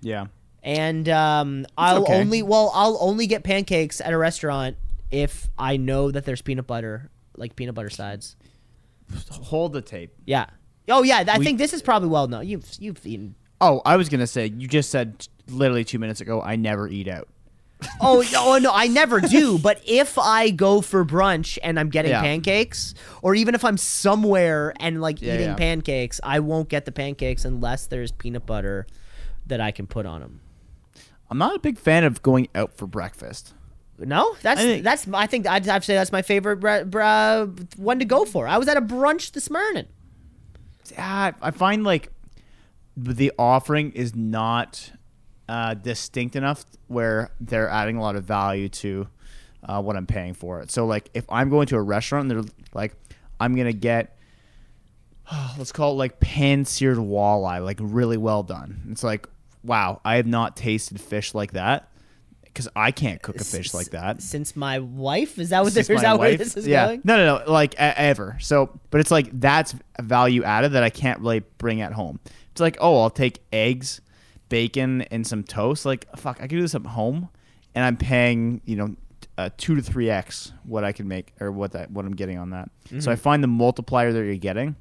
yeah. And um, I'll okay. only well, I'll only get pancakes at a restaurant if I know that there's peanut butter, like peanut butter sides. Hold the tape. Yeah. Oh yeah, I We- think this is probably well known. You've you've eaten. Oh, I was gonna say you just said literally two minutes ago. I never eat out. Oh, oh no, I never do. But if I go for brunch and I'm getting Yeah. pancakes, or even if I'm somewhere and like Yeah, eating yeah. pancakes, I won't get the pancakes unless there's peanut butter that I can put on them. I'm not a big fan of going out for breakfast. No, that's I think- that's. I think I'd, I'd say that's my favorite bre- bre- one to go for. I was at a brunch this morning. I find like the offering is not uh, distinct enough where they're adding a lot of value to uh, what I'm paying for it. So like if I'm going to a restaurant and they're like I'm gonna get let's call it like pan seared walleye, like really well done. It's like wow, I have not tasted fish like that because I can't cook a fish like that. Since my wife is that what this, is that where wife- this is yeah. going? No, no, no. Like e- ever. So, but it's like that's value added that I can't really bring at home. It's like, oh, I'll take eggs, bacon, and some toast. Like, fuck, I can do this at home, and I'm paying, you know, uh, two to three x what I can make or what that what I'm getting on that. Mm-hmm. So I find the multiplier that you're getting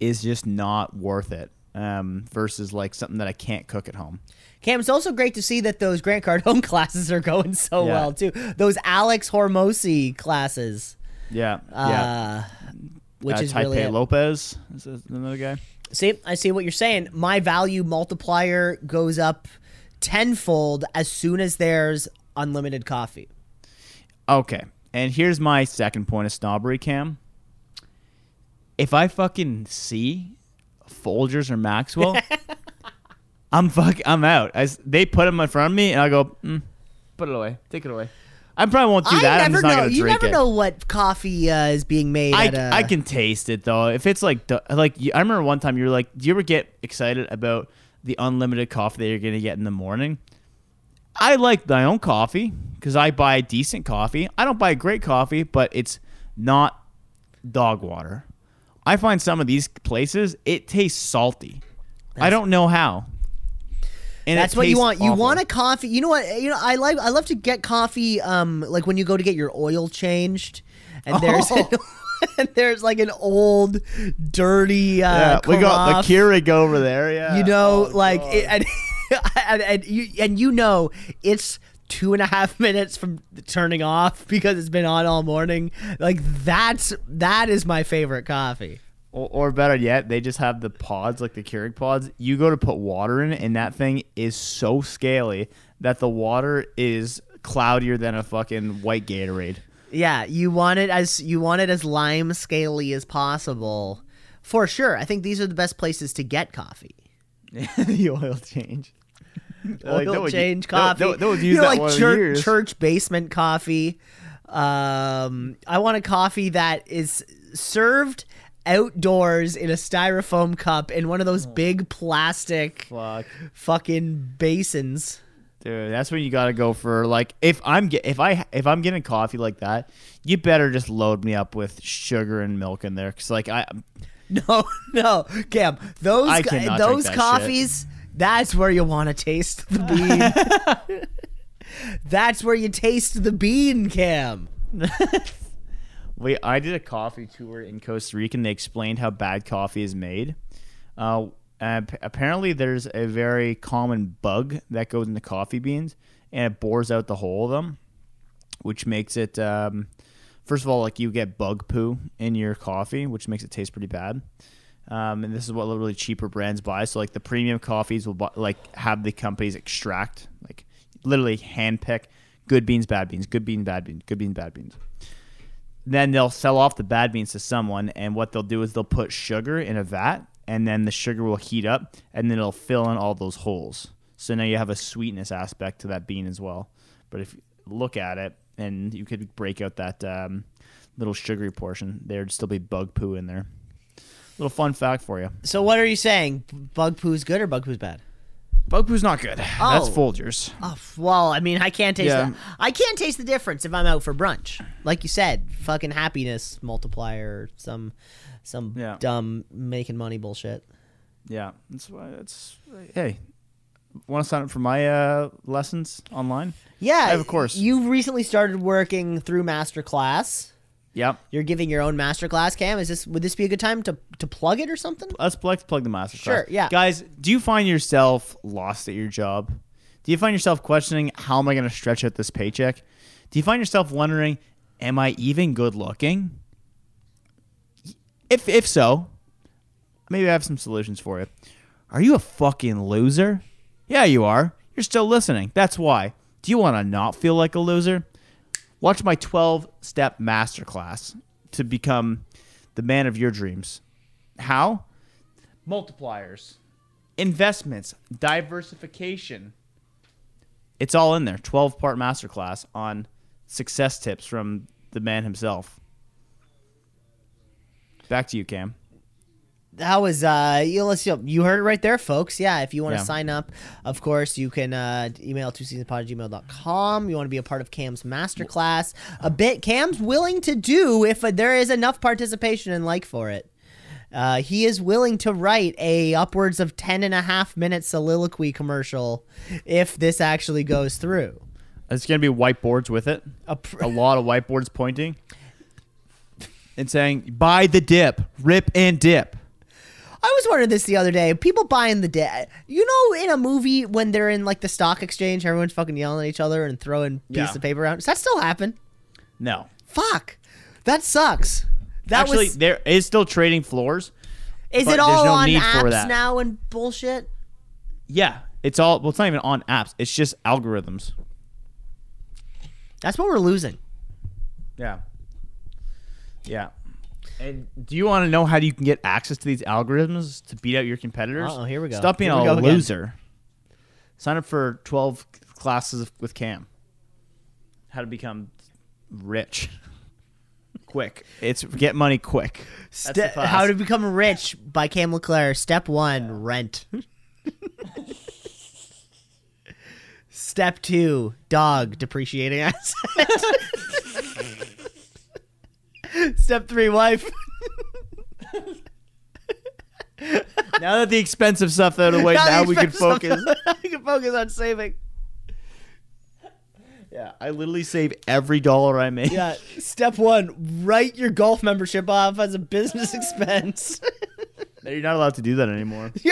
is just not worth it. Um, versus like something that I can't cook at home. Cam, it's also great to see that those Grant Cardone classes are going so Yeah. well too. Those Alex Hormozi classes, Yeah, yeah. uh, which uh, is Taipei really. Lopez is another guy. See, I see what you're saying. My value multiplier goes up tenfold as soon as there's unlimited coffee. Okay. And here's my second point of snobbery, Cam. If I fucking see Folgers or Maxwell, I'm fuck I'm out. I they put them in front of me and I go, mm, put it away. Take it away. I probably won't do that. I I'm never just not know. gonna You drink never it. know what coffee uh, is being made. I, at a, I can taste it though. If it's like the- like you- I remember one time you were like, do you ever get excited about the unlimited coffee that you're gonna get in the morning? I like my own coffee because I buy decent coffee. I don't buy great coffee, but it's not dog water. I find some of these places it tastes salty. I don't know how. And That's what you want. You awful. want a coffee. You know what? You know I like. I love to get coffee. Um, like when you go to get your oil changed, and there's Oh. and there's like an old, dirty. Uh, Yeah, we got the Keurig over there. Yeah, You know, Oh, like it, and, and and you and you know it's two and a half minutes from turning off because it's been on all morning. Like that's that is my favorite coffee. Or, or better yet, they just have the pods, like the Keurig pods. You go to put water in it, and that thing is so scaly that the water is cloudier than a fucking white Gatorade. Yeah, you want it as you want it as lime scaly as possible. For sure. I think these are the best places to get coffee. the oil change. Like, Oil one- change no- coffee. No, no one's you know, that like church, church basement coffee. Um, I want a coffee that is served outdoors in a styrofoam cup in one of those oh. big plastic Fuck. fucking basins. Dude, that's when you gotta go for like if I'm get if I if I'm getting coffee like that, you better just load me up with sugar and milk in there, cause like I No, no, Cam. Those I cannot drink those that coffees. That's where you want to taste the bean. that's where you taste the bean, Cam. Wait, I did a coffee tour in Costa Rica and they explained how bad coffee is made. Uh, apparently, there's a very common bug that goes into coffee beans and it bores out the whole of them, which makes it, um, first of all, like you get bug poo in your coffee, which makes it taste pretty bad. Um, and this is what literally cheaper brands buy. So, like the premium coffees will buy, like have the companies extract, like literally handpick good beans, bad beans, good beans, bad beans, good beans, bad beans then they'll sell off the bad beans to someone, and what they'll do is they'll put sugar in a vat, and then the sugar will heat up, and then it'll fill in all those holes. So now you have a sweetness aspect to that bean as well. But if you look at it, and you could break out that um, little sugary portion, there'd still be bug poo in there. Little fun fact for you: So what are you saying? Bug poo's good or bug poo's bad? Bug poo's not good. That's Oh. Folgers. Oh, well, I mean, I can't taste Yeah. that. I can't taste the difference if I'm out for brunch. Like you said, fucking happiness multiplier, some some Yeah. dumb making money bullshit. Yeah, that's why. That's hey. Want to sign up for my uh, lessons online? Yeah, I have a course. You've recently started working through Masterclass. Yep. You're giving your own masterclass, Cam. Is this would this be a good time to to plug it or something? Let's plug, plug the master Sure, yeah. Guys, do you find yourself lost at your job? Do you find yourself questioning how am I going to stretch out this paycheck? Do you find yourself wondering, am I even good looking? If if so, maybe I have some solutions for you. Are you a fucking loser? Yeah, you are. You're still listening. That's why. Do you want to not feel like a loser? Watch my 12 step masterclass to become the man of your dreams. How? Multipliers, investments, diversification. It's all in there. 12 part masterclass on success tips from the man himself. Back to you, Cam. That was uh you let's you heard it right there, folks. Yeah, if you want to Yeah. sign up, of course you can uh email twoceesinapod at gmail.com. You want to be a part of Cam's masterclass. A bit Cam's willing to do if there is enough participation and like for it. Uh, he is willing to write a upwards of 10 and a half minute soliloquy commercial if this actually goes through. It's going to be whiteboards with it. A pr- A lot of whiteboards pointing and saying, buy the dip, rip and dip. I was wondering this the other day. People buying the debt. You know, in a movie when they're in like the stock exchange, everyone's fucking yelling at each other and throwing pieces Yeah. of paper around. Does that still happen? No. Fuck. That sucks. That Actually, was. there is still trading floors. Is it all no on apps now and bullshit? Yeah. It's all, well, it's not even on apps. It's just algorithms. That's what we're losing. Yeah. Yeah. And do you want to know how you can get access to these algorithms to beat out your competitors? Uh-oh, here we go. Stop being a go again. loser. Sign up for 12 classes with Cam. How to become rich. quick. It's get money quick. That's Ste- How to Become Rich by Cam LeClaire. Step one, rent. Step two, dog depreciating asset. Step three, wife. now that the expensive stuff out of the way, Now now, we can focus. we can focus on saving. yeah, I literally save every dollar I make. Yeah. Step one, write your golf membership off as a business expense. You're not allowed to do that anymore. too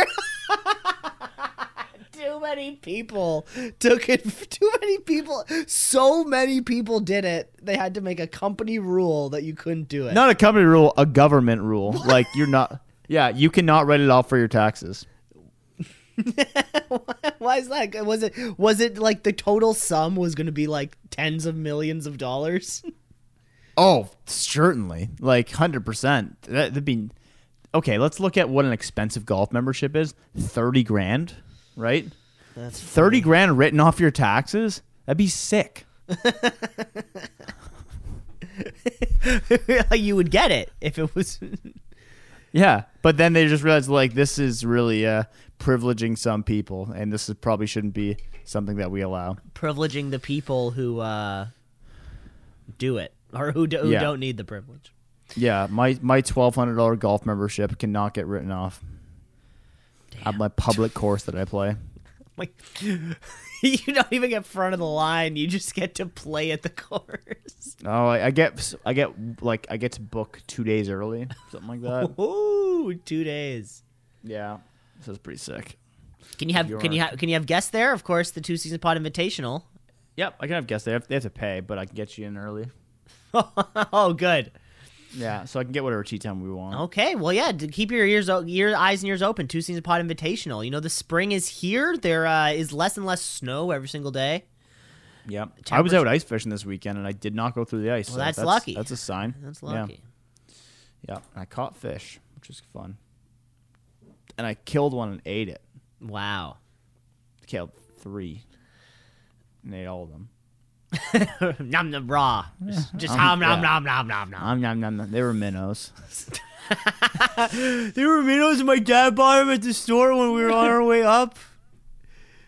many people took it. Too many people. So many people did it. They had to make a company rule that you couldn't do it. Not a company rule, a government rule. Like you're not. Yeah, you cannot write it off for your taxes. Why is that? Was it was it like the total sum was going to be like tens of millions of dollars? Oh, certainly. Like hundred percent. That'd be okay. Let's look at what an expensive golf membership is. Thirty grand, right? That's Thirty grand written off your taxes. That'd be sick. you would get it if it was. Yeah, but then they just realized like this is really uh, privileging some people, and this is probably shouldn't be something that we allow. privileging the people who uh, do it or who, do, who Yeah. don't need the privilege. Yeah, my my twelve hundred dollar golf membership cannot get written off. At my public course that I play. Like you don't even get front of the line; you just get to play at the course. Oh, I, I get I get like I get to book two days early, something like that. Ooh, two days. yeah, so it's pretty sick. Can you have can you have can you have guests there? Of course, the Two C's in a Pod invitational. Yep, I can have guests. They have, they have to pay, but I can get you in early. oh, good. Yeah, so I can get whatever tea time we want. Okay, well, yeah. to keep your ears, o- your eyes and ears open. Two C's in a Pod invitational. You know, the spring is here. There uh, is less and less snow every single day. Yep. I was out ice fishing this weekend and I did not go through the ice. Well, so that's lucky. That's a sign. That's Yeah. lucky. Yeah. I caught fish, which was fun. And I killed one and ate it. Wow. Killed three. And ate all of them. nom nom raw. Just, just Um, nom nom yeah. nom nom nom nom. Um, nom, nom, nom. They were minnows. There were minnows, and my dad bought them at the store when we were on our way up.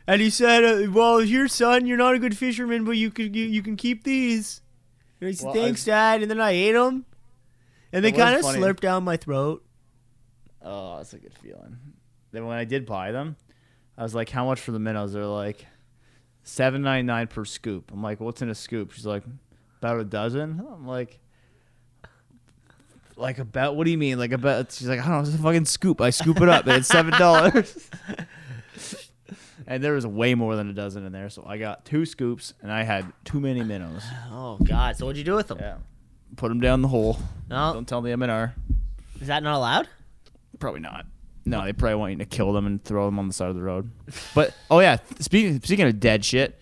And he said, uh, "Well, here, son, you're not a good fisherman, but you can you, you can keep these." And I said, Well, "Thanks, I've- Dad." And then I ate them, and they kind of slurped down my throat. Oh, that's a good feeling. Then when I did buy them, I was like, "How much for the minnows?" They're like seven ninety nine per scoop. I'm like, "What's in a scoop?" She's like, "About a dozen." I'm like, "Like about? What do you mean? Like about?" She's like, "I don't know. It's a fucking scoop. I scoop it up, and it's seven dollars." and there was way more than a dozen in there, so I got two scoops, and I had too many minnows. Oh God! So what'd you do with them? Yeah, put them down the hole. No, Don't tell the MNR. is that not allowed? Probably not. No, they probably want you to kill them and throw them on the side of the road. But oh yeah, speaking speaking of dead shit,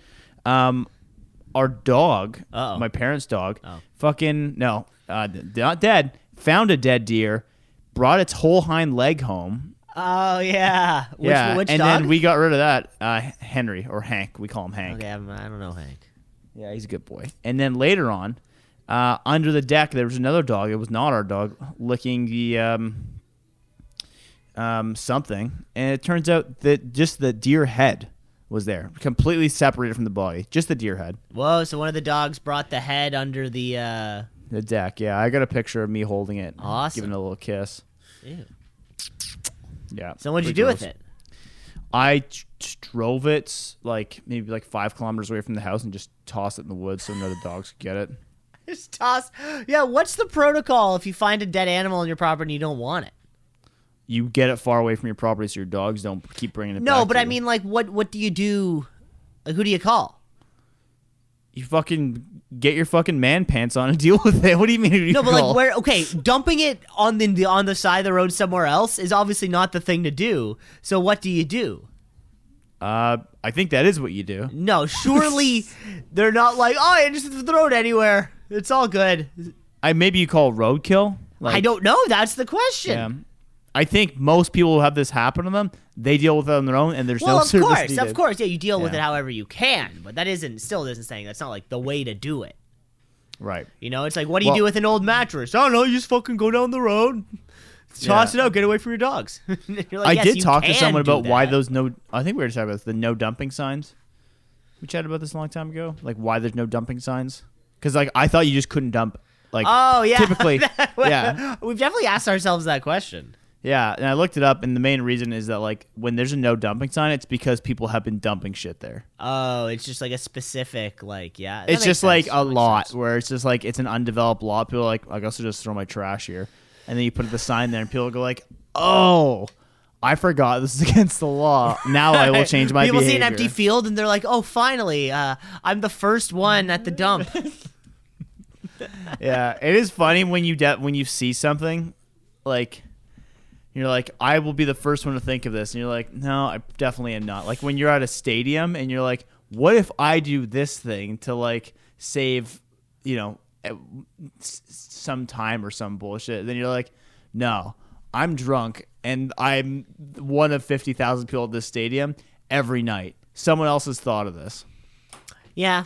um, our dog, Uh-oh. my parents' dog, Oh. fucking no, uh, not dead. Found a dead deer, brought its whole hind leg home. Oh yeah. Which, yeah, which and dog? then we got rid of that. Uh, Henry or Hank, we call him Hank. Okay, I'm, I don't know Hank. Yeah, he's a good boy. And then later on, uh, under the deck, there was another dog. It was not our dog, licking the um, um, something. And it turns out that just the deer head was there, completely separated from the body. Just the deer head. Whoa! So one of the dogs brought the head under the. uh The deck. Yeah, I got a picture of me holding it, Awesome. giving it a little kiss. Ew. Yeah. So what'd you do with gross. it? I t- t- drove it like maybe like five kilometers away from the house and just tossed it in the woods so none of the dogs could get it. Just toss. Yeah. What's the protocol if you find a dead animal on your property and you don't want it? You get it far away from your property so your dogs don't keep bringing it. Back. No, but I you. mean, like, what what do you do? Like, who do you call? you fucking get your fucking man pants on and deal with it. What do you mean? you No, but call? like, where? Okay, dumping it on the, the on the side of the road somewhere else is obviously not the thing to do. So what do you do? Uh, I think that is what you do. No, surely they're not like, oh, I just throw it anywhere. It's all good. I maybe you call roadkill. Like, I don't know. That's the question. Yeah. I think most people who have this happen to them, they deal with it on their own, and there's Well, no of service course, needed. of course, yeah, you deal with it however you can, but that isn't still isn't saying that's not like the way to do it. Right. You know, it's like, what do you Well- do with an old mattress? Oh, I don't know. You just fucking go down the road, toss Yeah. it out, get away from your dogs. You're like, I yes, did talk to someone about why those no. I think we were just talking about this, the no dumping signs. We chatted about this a long time ago. Like why there's no dumping signs. Because like I thought you just couldn't dump. Like Oh yeah, typically, yeah. We've definitely asked ourselves that question. Yeah, and I looked it up, and the main reason is that like when there's a no dumping sign, it's because people have been dumping shit there. Oh, it's just like a specific, like, yeah. it's just sense. like a lot sense. where it's just like it's an undeveloped lot. People are like, I guess I'll just throw my trash here, and then you put the sign there, and people go like, Oh, I forgot this is against the law. Now I will change my People behavior. see an empty field and they're like, "Oh, finally, uh, I'm the first one at the dump." yeah, it is funny when you de- when you see something like you're like, I will be the first one to think of this, and you're like, no, I definitely am not. Like when you're at a stadium and you're like, what if I do this thing to like save, you know, some time or some bullshit? Then you're like, no, I'm drunk and I'm one of fifty thousand people at this stadium every night. Someone else has thought of this. yeah,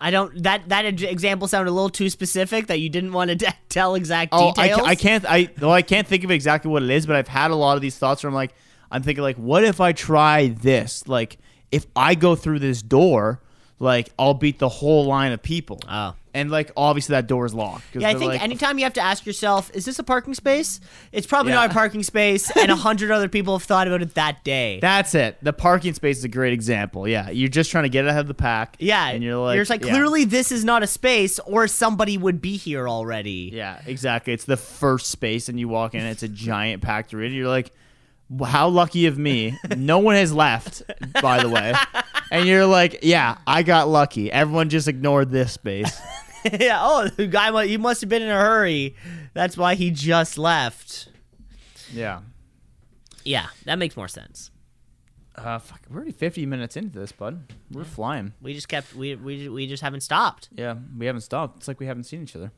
I don't. That that example sounded a little too specific that you didn't want to de- tell exact Oh, I, details. ca- I can't. I well, I can't think of exactly what it is, but I've had a lot of these thoughts where I'm like, I'm thinking like, what if I try this? Like, if I go through this door, like I'll beat the whole line of people. Oh. And like obviously that door is locked. Yeah, I think like, anytime you have to ask yourself, "Is this a parking space?" It's probably Yeah. not a parking space, and a hundred other people have thought about it that day. that's it. The parking space is a great example. Yeah, you're just trying to get ahead of the pack. yeah, and you're like, just like yeah. clearly this is not a space, or somebody would be here already. Yeah, exactly. It's the first space, and you walk in, it's a giant packed arena. You're like, how lucky of me. No one has left, by the way. And you're like, yeah, I got lucky. Everyone just ignored this space. yeah. Oh, the guy, he must have been in a hurry. That's why he just left. Yeah. Yeah, that makes more sense. Uh, fuck, we're already 50 minutes into this, bud. We're flying. We just kept we we we just haven't stopped. Yeah, we haven't stopped. It's like we haven't seen each other.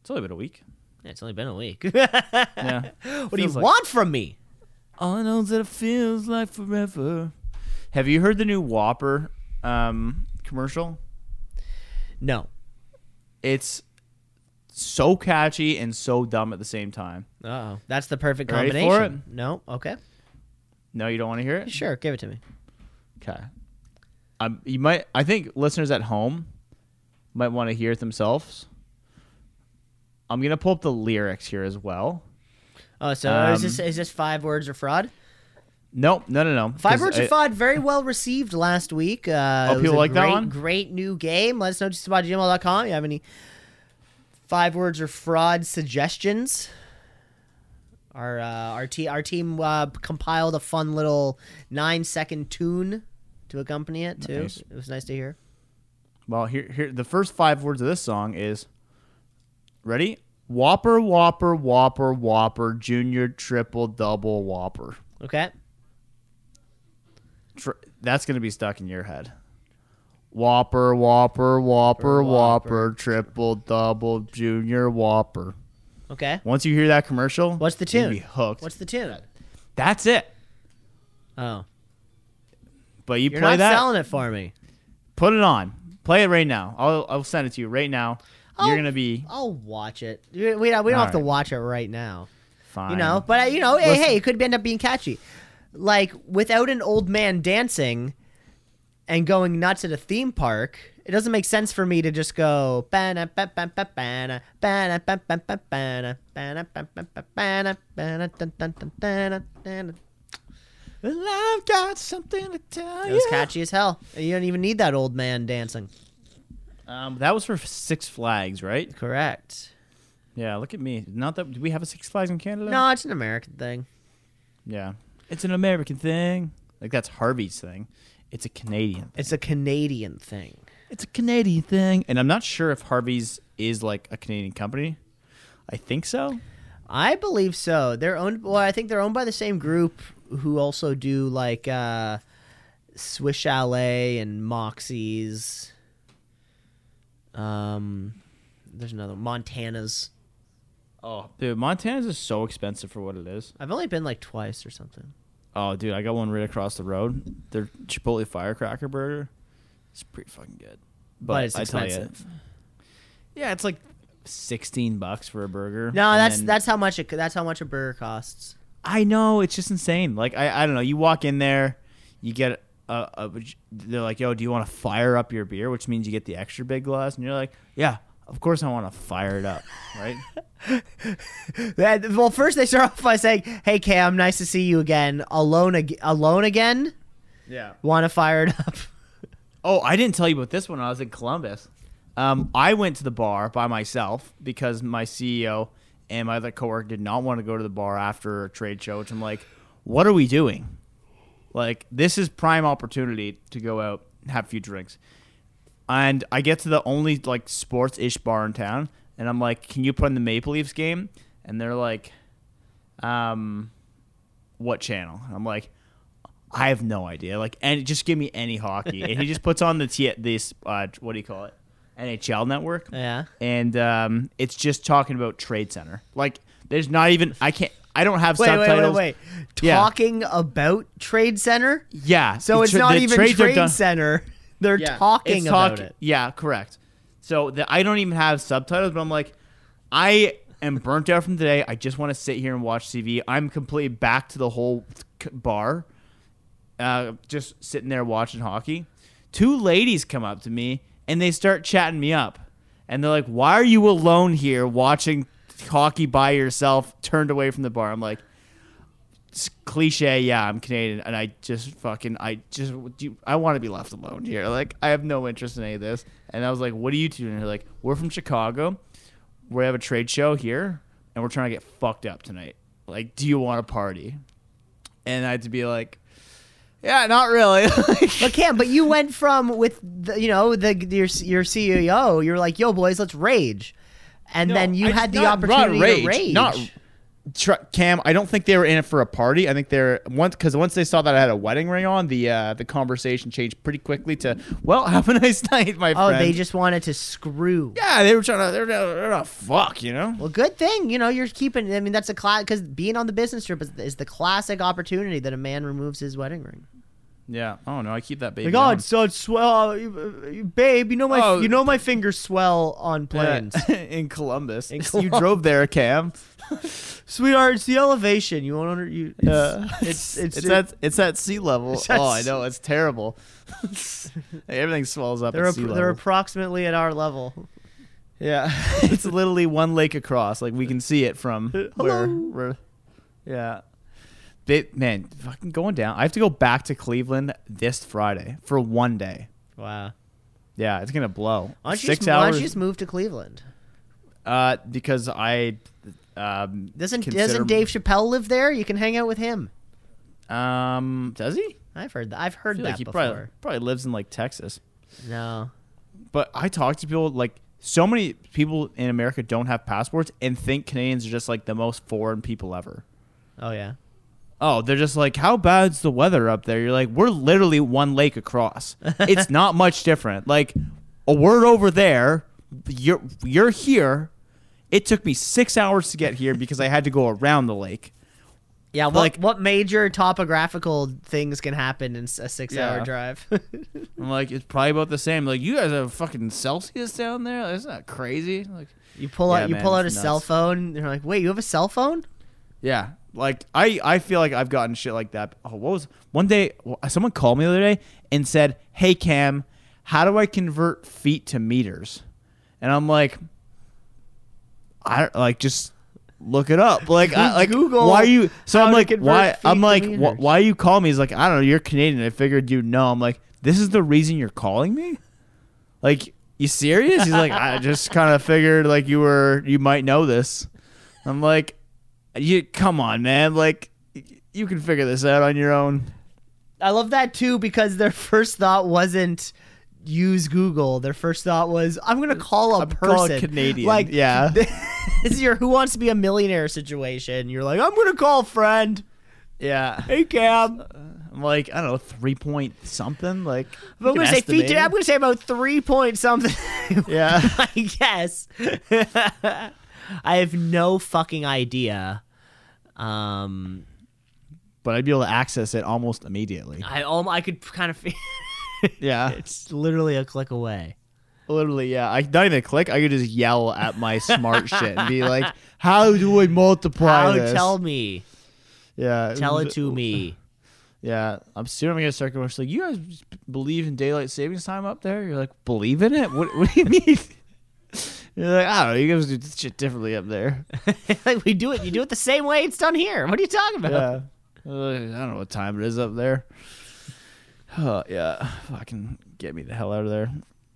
It's only been a week. Yeah, it's only been a week. Yeah. what do you like- want from me? All I know is that it feels like forever. Have you heard the new Whopper um, commercial? No. It's so catchy and so dumb at the same time. Oh, that's the perfect Ready combination. for it? No. Okay. No, you don't want to hear it? Sure. Give it to me. Okay. Um, you might. I think listeners at home might want to hear it themselves. I'm gonna pull up the lyrics here as well. Oh, so is Um, this is this five words or fraud? Nope, no, no, no. Five words or I- fraud, very well received last week. Uh, Oh, people like that great, one? Great new game. Let us know just about gmail.com. You have any five words or fraud suggestions? Our uh, our, te- our team uh, compiled a fun little nine second tune to accompany it too. Nice. It was nice to hear. Well, here, here, the first five words of this song is ready. Whopper, Whopper, Whopper, Whopper, Junior, Triple, Double, Whopper. Okay. Tr- that's gonna be stuck in your head. Whopper, Whopper, Whopper, Whopper. Whopper, Triple, Double, Junior, Whopper. Okay. Once you hear that commercial, What's the you'll tune? Be hooked. What's the tune? That's it. Oh, But you you're play not that. selling it for me. Put it on. Play it right now. I'll I'll send it to you right now. Oh. You're gonna be I'll watch it. We we don't, we don't have to watch it right now. fine. You know, but uh, you know, Listen- hey, it could end up being catchy. Like without an old man dancing and going nuts at a theme park, it doesn't make sense for me to just go I've got something to tell It was catchy as hell. You don't even need that old man dancing. Um, that was for Six Flags, right? Correct. Yeah. Look at me. Not that do we have a Six Flags in Canada? No, it's an American thing. Yeah. It's an American thing. Like that's Harvey's thing. It's a Canadian. Thing. It's a Canadian thing. It's a Canadian thing. And I'm not sure if Harvey's is like a Canadian company. I think so. I believe so. They're owned. Well, I think they're owned by the same group who also do like uh, Swiss Chalet and Moxie's. Um, there's another Montana's. Oh, dude, Montana's is so expensive for what it is. I've only been like twice or something. Oh, dude, I got one right across the road. Their Chipotle firecracker burger. It's pretty fucking good. But, it's I tell expensive. yeah, it's like sixteen bucks for a burger. No, that's then- that's how much it. That's how much a burger costs. I know it's just insane. Like I, I don't know. You walk in there, you get a, a they're like, "Yo, do you want to fire up your beer?" Which means you get the extra big glass, and you're like, "Yeah, of course I want to fire it up." Right? That- Well, first they start off by saying, "Hey Cam, nice to see you again. Alone, ag- alone again. yeah. Want to fire it up?" Oh, I didn't tell you about this one. I was in Columbus. Um, I went to the bar by myself because my CEO and my other coworker did not want to go to the bar after a trade show. Which I'm like, what are we doing? Like, this is prime opportunity to go out and have a few drinks. And I get to the only like sports ish bar in town, and I'm like, "Can you put in the Maple Leafs game?" And they're like, "Um, what channel?" And I'm like, I have no idea. Like, and just give me any hockey. and he just puts on the t- this uh, what do you call it? NHL Network. Yeah. And um, it's just talking about Trade Center. Like, there's not even I can't. I don't have Wait, wait, subtitles. wait, wait. Yeah. Talking about Trade Center? Yeah. So it's not the even Trade Center. They're Yeah, talking about talk- it. Yeah, correct. So the, I don't even have subtitles, but I'm like, I am burnt out from today. I just want to sit here and watch TV. I'm completely back to the whole bar, uh, just sitting there watching hockey. Two ladies come up to me and they start chatting me up, and they're like, "Why are you alone here watching hockey by yourself, turned away from the bar?" I'm like cliche, yeah, I'm Canadian, and I just fucking, I just, do, I want to be left alone here. Like, I have no interest in any of this. And I was like, what are you two doing? And they're like, we're from Chicago. We have a trade show here, and we're trying to get fucked up tonight. Like, do you want to party? And I had to be like, yeah, not really. But Cam, but you went from with the, you know the your your CEO. You're like, yo, boys, let's rage, and No, then you I- had the not- not opportunity rage, to rage. not- Tr- Cam, I don't think they were in it for a party. I think they're once because once they saw that I had a wedding ring on, the uh, the conversation changed pretty quickly to, "Well, have a nice night, my Oh, friend." they just wanted to screw. yeah, they were trying to, they're, they're, they're not fuck, you know. Well, good thing you know you're keeping. I mean, that's a class because being on the business trip is, is the classic opportunity that a man removes his wedding ring. Yeah. Oh no, I keep that baby. Like, oh, on. it's so it's swell, uh, babe. You know my, Oh. you know my fingers swell on planes. Yeah, in Columbus. In you drove there, Cam. Sweetheart, it's the elevation. You want to? You, it's, Yeah. it's it's It's at it's at sea level. Oh, I know it's terrible. Everything swells up they're at sea level. they're approximately at our level. yeah, it's literally one lake across. Like we can see it from where. where yeah. They, man, fucking going down. I have to go back to Cleveland this Friday for one day. Wow. Yeah, it's gonna blow. Why don't, you Six just, why don't hours. you just move to Cleveland? uh, because I um Doesn't consider- doesn't Dave Chappelle live there? You can hang out with him. um does he? I've heard that. I've I heard feel that like he before. probably probably lives in like Texas. No. But I talk to people like so many people in America don't have passports and think Canadians are just like the most foreign people ever. Oh yeah. Oh, they're just like, how bad's the weather up there? You're like, we're literally one lake across. it's not much different. Like, a word over there, you're you're here. It took me six hours to get here because I had to go around the lake. Yeah. What Like- what major topographical things can happen in a six hour Yeah. drive? I'm like, it's probably about the same. Like, you guys have fucking Celsius down there. Isn't that crazy? Like, you pull Yeah, out you man, pull out a it's cell nuts. phone. They're like, wait, you have a cell phone? Yeah, like I, I feel like I've gotten shit like that. Oh, what was one day? Someone called me the other day and said, "Hey Cam, how do I convert feet to meters?" And I'm like, I don't like just look it up. Like, I, like Google Why are you? So I'm like, why? I'm like, wh- why you call me? He's like, I don't know. You're Canadian. I figured you'd know. I'm like, this is the reason you're calling me. Like, you serious? He's like, I just kind of figured like you were, you might know this. I'm like, you come on, man. Like, you can figure this out on your own. I love that too because their first thought wasn't use Google. Their first thought was I'm gonna uh, call a I'm person. called Canadian. Like Yeah. this is your Who Wants to Be a Millionaire situation. You're like I'm gonna call a friend. Yeah. Hey Cam. Uh, I'm like, I don't know, three point something. Like, I'm gonna say feet. I'm gonna say about three point something. Yeah. I guess. I have no fucking idea. Um, but I'd be able to access it almost immediately. I um, I could kind of feel Yeah. it's literally a click away. Literally, yeah. I not even click. I could just yell at my smart shit and be like, "How do I multiply How this?" tell me? yeah, Tell it to me. Yeah, I'm soon. I'm gonna start going. Like, you guys believe in daylight savings time up there? You're like, believe in it? What? What do you mean? You're like, I don't know. You guys do this shit differently up there. like we do it. You do it the same way it's done here. What are you talking about? Yeah. Uh, I don't know what time it is up there. Oh, yeah. Fucking get me the hell out of there.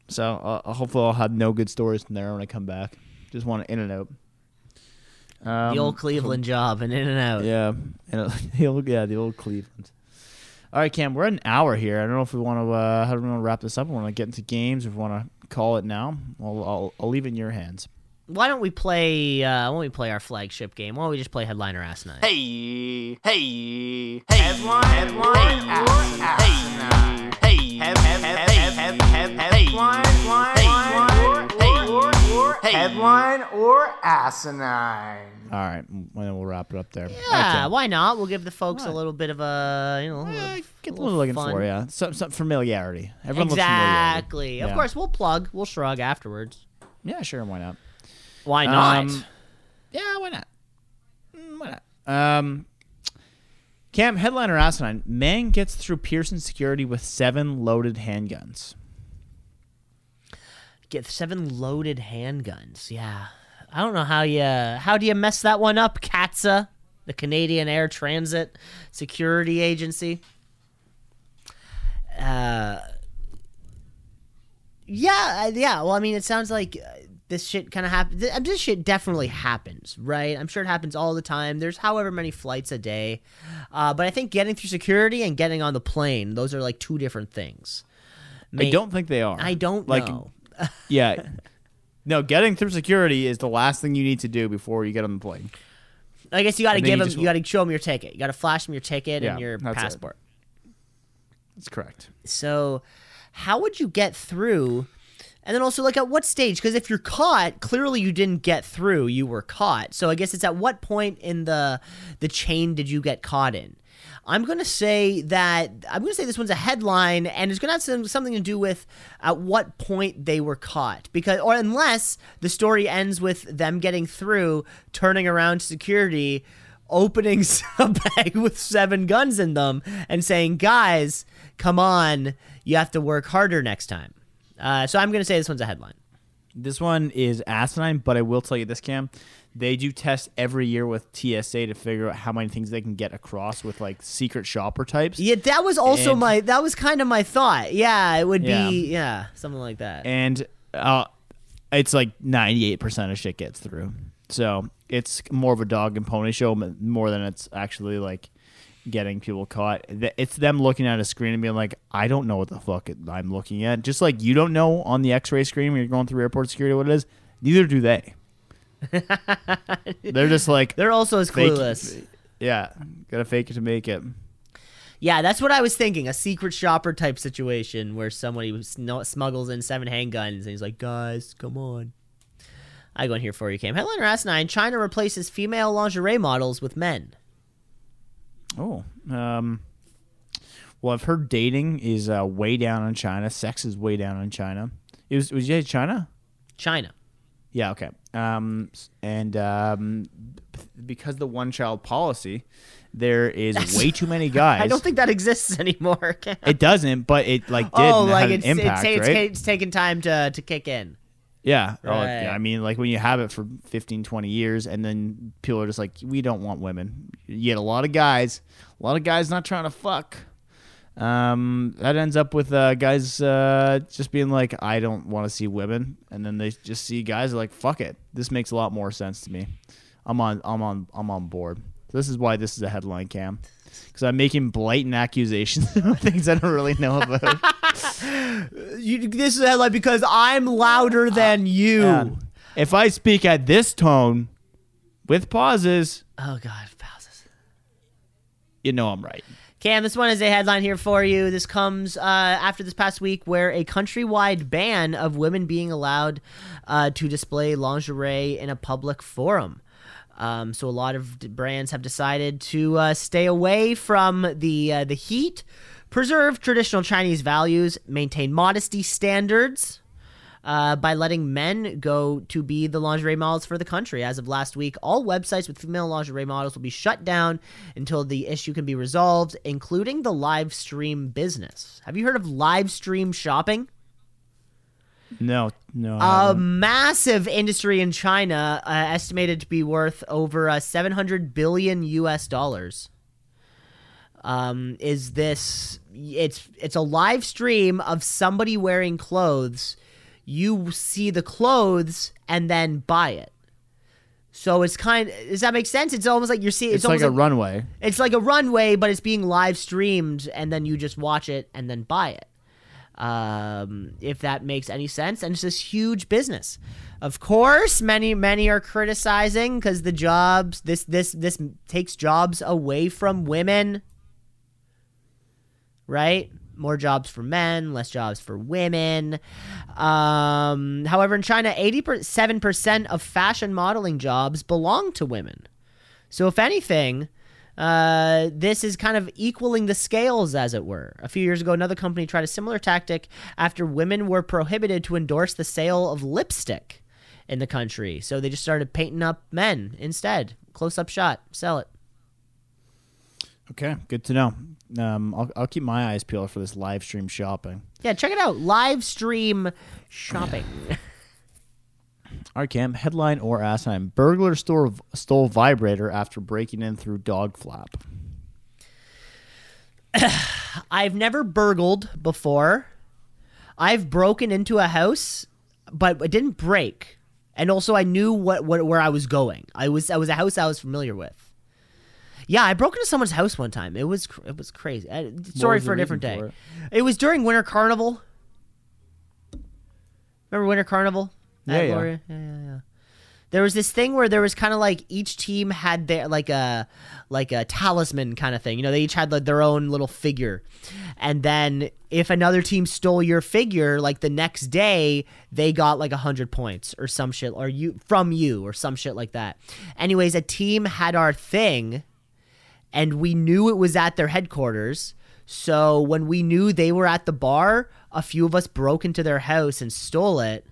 So uh, hopefully I'll have no good stories from there when I come back. Just want to in and out. Um, the old Cleveland job and in and out. Yeah, and uh, the old yeah the old Cleveland. All right, Cam, we're at an hour here. I don't know if we want to uh, how do we want to wrap this up. We want to get into games. If we want to call it now, I'll, I'll I'll leave it in your hands. Why don't we play? Uh, why don't we play our flagship game? Why don't we just play headliner ass night? Hey, hey, hey, headline, headline, hey, hey, hey, head, head, head, head, head, headline, headline, hey, headline or asinine. All right, and then we'll wrap it up there. Yeah, Okay. why not? We'll give the folks a little bit of a, you know, a Eh, little, get a what we're looking fun. for, yeah. Some some familiarity. Everyone loves familiarity. Exactly. Of Yeah. course, we'll plug. We'll shrug afterwards. Yeah, sure. Why not? Why not? Um, yeah, why not? Mm, Why not? Um, Cam headliner asinine man gets through Pearson security with seven loaded handguns. Get seven loaded handguns. Yeah. I don't know how you how do you mess that one up, CATSA, the Canadian Air Transit Security Agency. Uh yeah, uh, yeah. Well, I mean, it sounds like uh, this shit kind of happens. This shit definitely happens, right? I'm sure it happens all the time. There's however many flights a day, uh, but I think getting through security and getting on the plane, those are like two different things. I Ma- don't think they are. I don't like. know. Yeah. No, getting through security is the last thing you need to do before you get on the plane. I guess you got to give you them. just- You got to show them your ticket. You got to flash them your ticket Yeah, and your that's it. passport. That's correct. So, how would you get through? And then also, like, at what stage? Because if you're caught, clearly you didn't get through. You were caught. So I guess it's at what point in the the chain did you get caught in? I'm gonna say that I'm gonna say this one's a headline, and it's gonna have some, something to do with at what point they were caught, because or unless the story ends with them getting through, turning around security, opening a bag with seven guns in them, and saying, "Guys, come on, you have to work harder next time." Uh, so I'm gonna say this one's a headline. This one is asinine, but I will tell you this, Cam. They do test every year with TSA to figure out how many things they can get across with like secret shopper types. Yeah, that was also And- my that was kind of my thought. Yeah, it would Yeah. be yeah something like that. and uh, it's like 98% of shit gets through. So it's more of a dog and pony show more than it's actually like getting people caught. It's them looking at a screen and being like, I don't know what the fuck I'm looking at. Just like you don't know on the x ray screen when you're going through airport security what it is, neither do they. They're just like, They're also as fake- clueless. Yeah, gotta fake it to make it. Yeah, that's what I was thinking. A secret shopper type situation where somebody smuggles in seven handguns and he's like, guys, come on. I go in here for you, Cam. Headline or asinine China replaces female lingerie models with men. Oh, um, well, I've heard dating is uh, way down in China. Sex is way down in China. It was was you say China? China. Yeah, okay. Um, and um, because the one child policy, there is way too many guys. I don't think that exists anymore. It doesn't, but it like did oh, like had it's, an impact, it's, it's, right? it's taken time to, to kick in. yeah. Oh, Right. yeah. I mean, like when you have it for 15, 20 years, and then people are just like, we don't want women. You get a lot of guys, a lot of guys not trying to fuck. Um, that ends up with uh, guys uh, just being like, I don't want to see women, and then they just see guys like, fuck it, this makes a lot more sense to me. I'm on, I'm on, I'm on board. This is why this is a headline, Cam, because I'm making blatant accusations of things I don't really know about. You, this is a headline because I'm louder than you. And if I speak at this tone with pauses, Oh, God. Pauses. you know I'm right. Cam, this one is a headline here for you. This comes uh, after this past week where a countrywide ban of women being allowed uh, to display lingerie in a public forum. Um, so a lot of brands have decided to uh, stay away from the uh, the heat, preserve traditional Chinese values, maintain modesty standards, uh, by letting men go to be the lingerie models for the country. As of last week, all websites with female lingerie models will be shut down until the issue can be resolved, including the live stream business. Have you heard of live stream shopping? No, no. A massive industry in China, uh, estimated to be worth over uh, 700 billion US dollars. Um, is this? It's it's a live stream of somebody wearing clothes. You see the clothes and then buy it. So it's kind. Does that make sense? It's almost like you're seeing. it's, It's, like a runway. it's like a runway, but it's being live streamed, and then you just watch it and then buy it. Um, if that makes any sense, and it's this huge business. Of course, many many are criticizing because the jobs this this this takes jobs away from women. Right, more jobs for men, less jobs for women. Um, however, in China, eighty-seven percent of fashion modeling jobs belong to women. So, if anything, uh, this is kind of equaling the scales, as it were. A few years ago, another company tried a similar tactic after women were prohibited to endorse the sale of lipstick in the country. So they just started painting up men instead. Close up shot, sell it. Okay, good to know. Um, I'll, I'll keep my eyes peeled for this live stream shopping. Yeah, check it out. Live stream shopping. All right, Cam. Headline or asinine: Burglar store stole vibrator after breaking in through dog flap. I've never burgled before. I've broken into a house, but it didn't break. And also, I knew what, what where I was going. I was I was a house I was familiar with. Yeah, I broke into someone's house one time. It was it was crazy. Uh, Story was for a different day. reason It? was during Winter Carnival. Remember Winter Carnival? Yeah, yeah. Yeah, yeah, yeah. there was this thing where there was kind of like each team had their like a like a talisman kind of thing. You know, they each had like their own little figure. And then if another team stole your figure, like the next day, they got like a hundred points or some shit, or you from you or some shit like that. Anyways, a team had our thing, and we knew it was at their headquarters. So when we knew they were at the bar, a few of us broke into their house and stole it.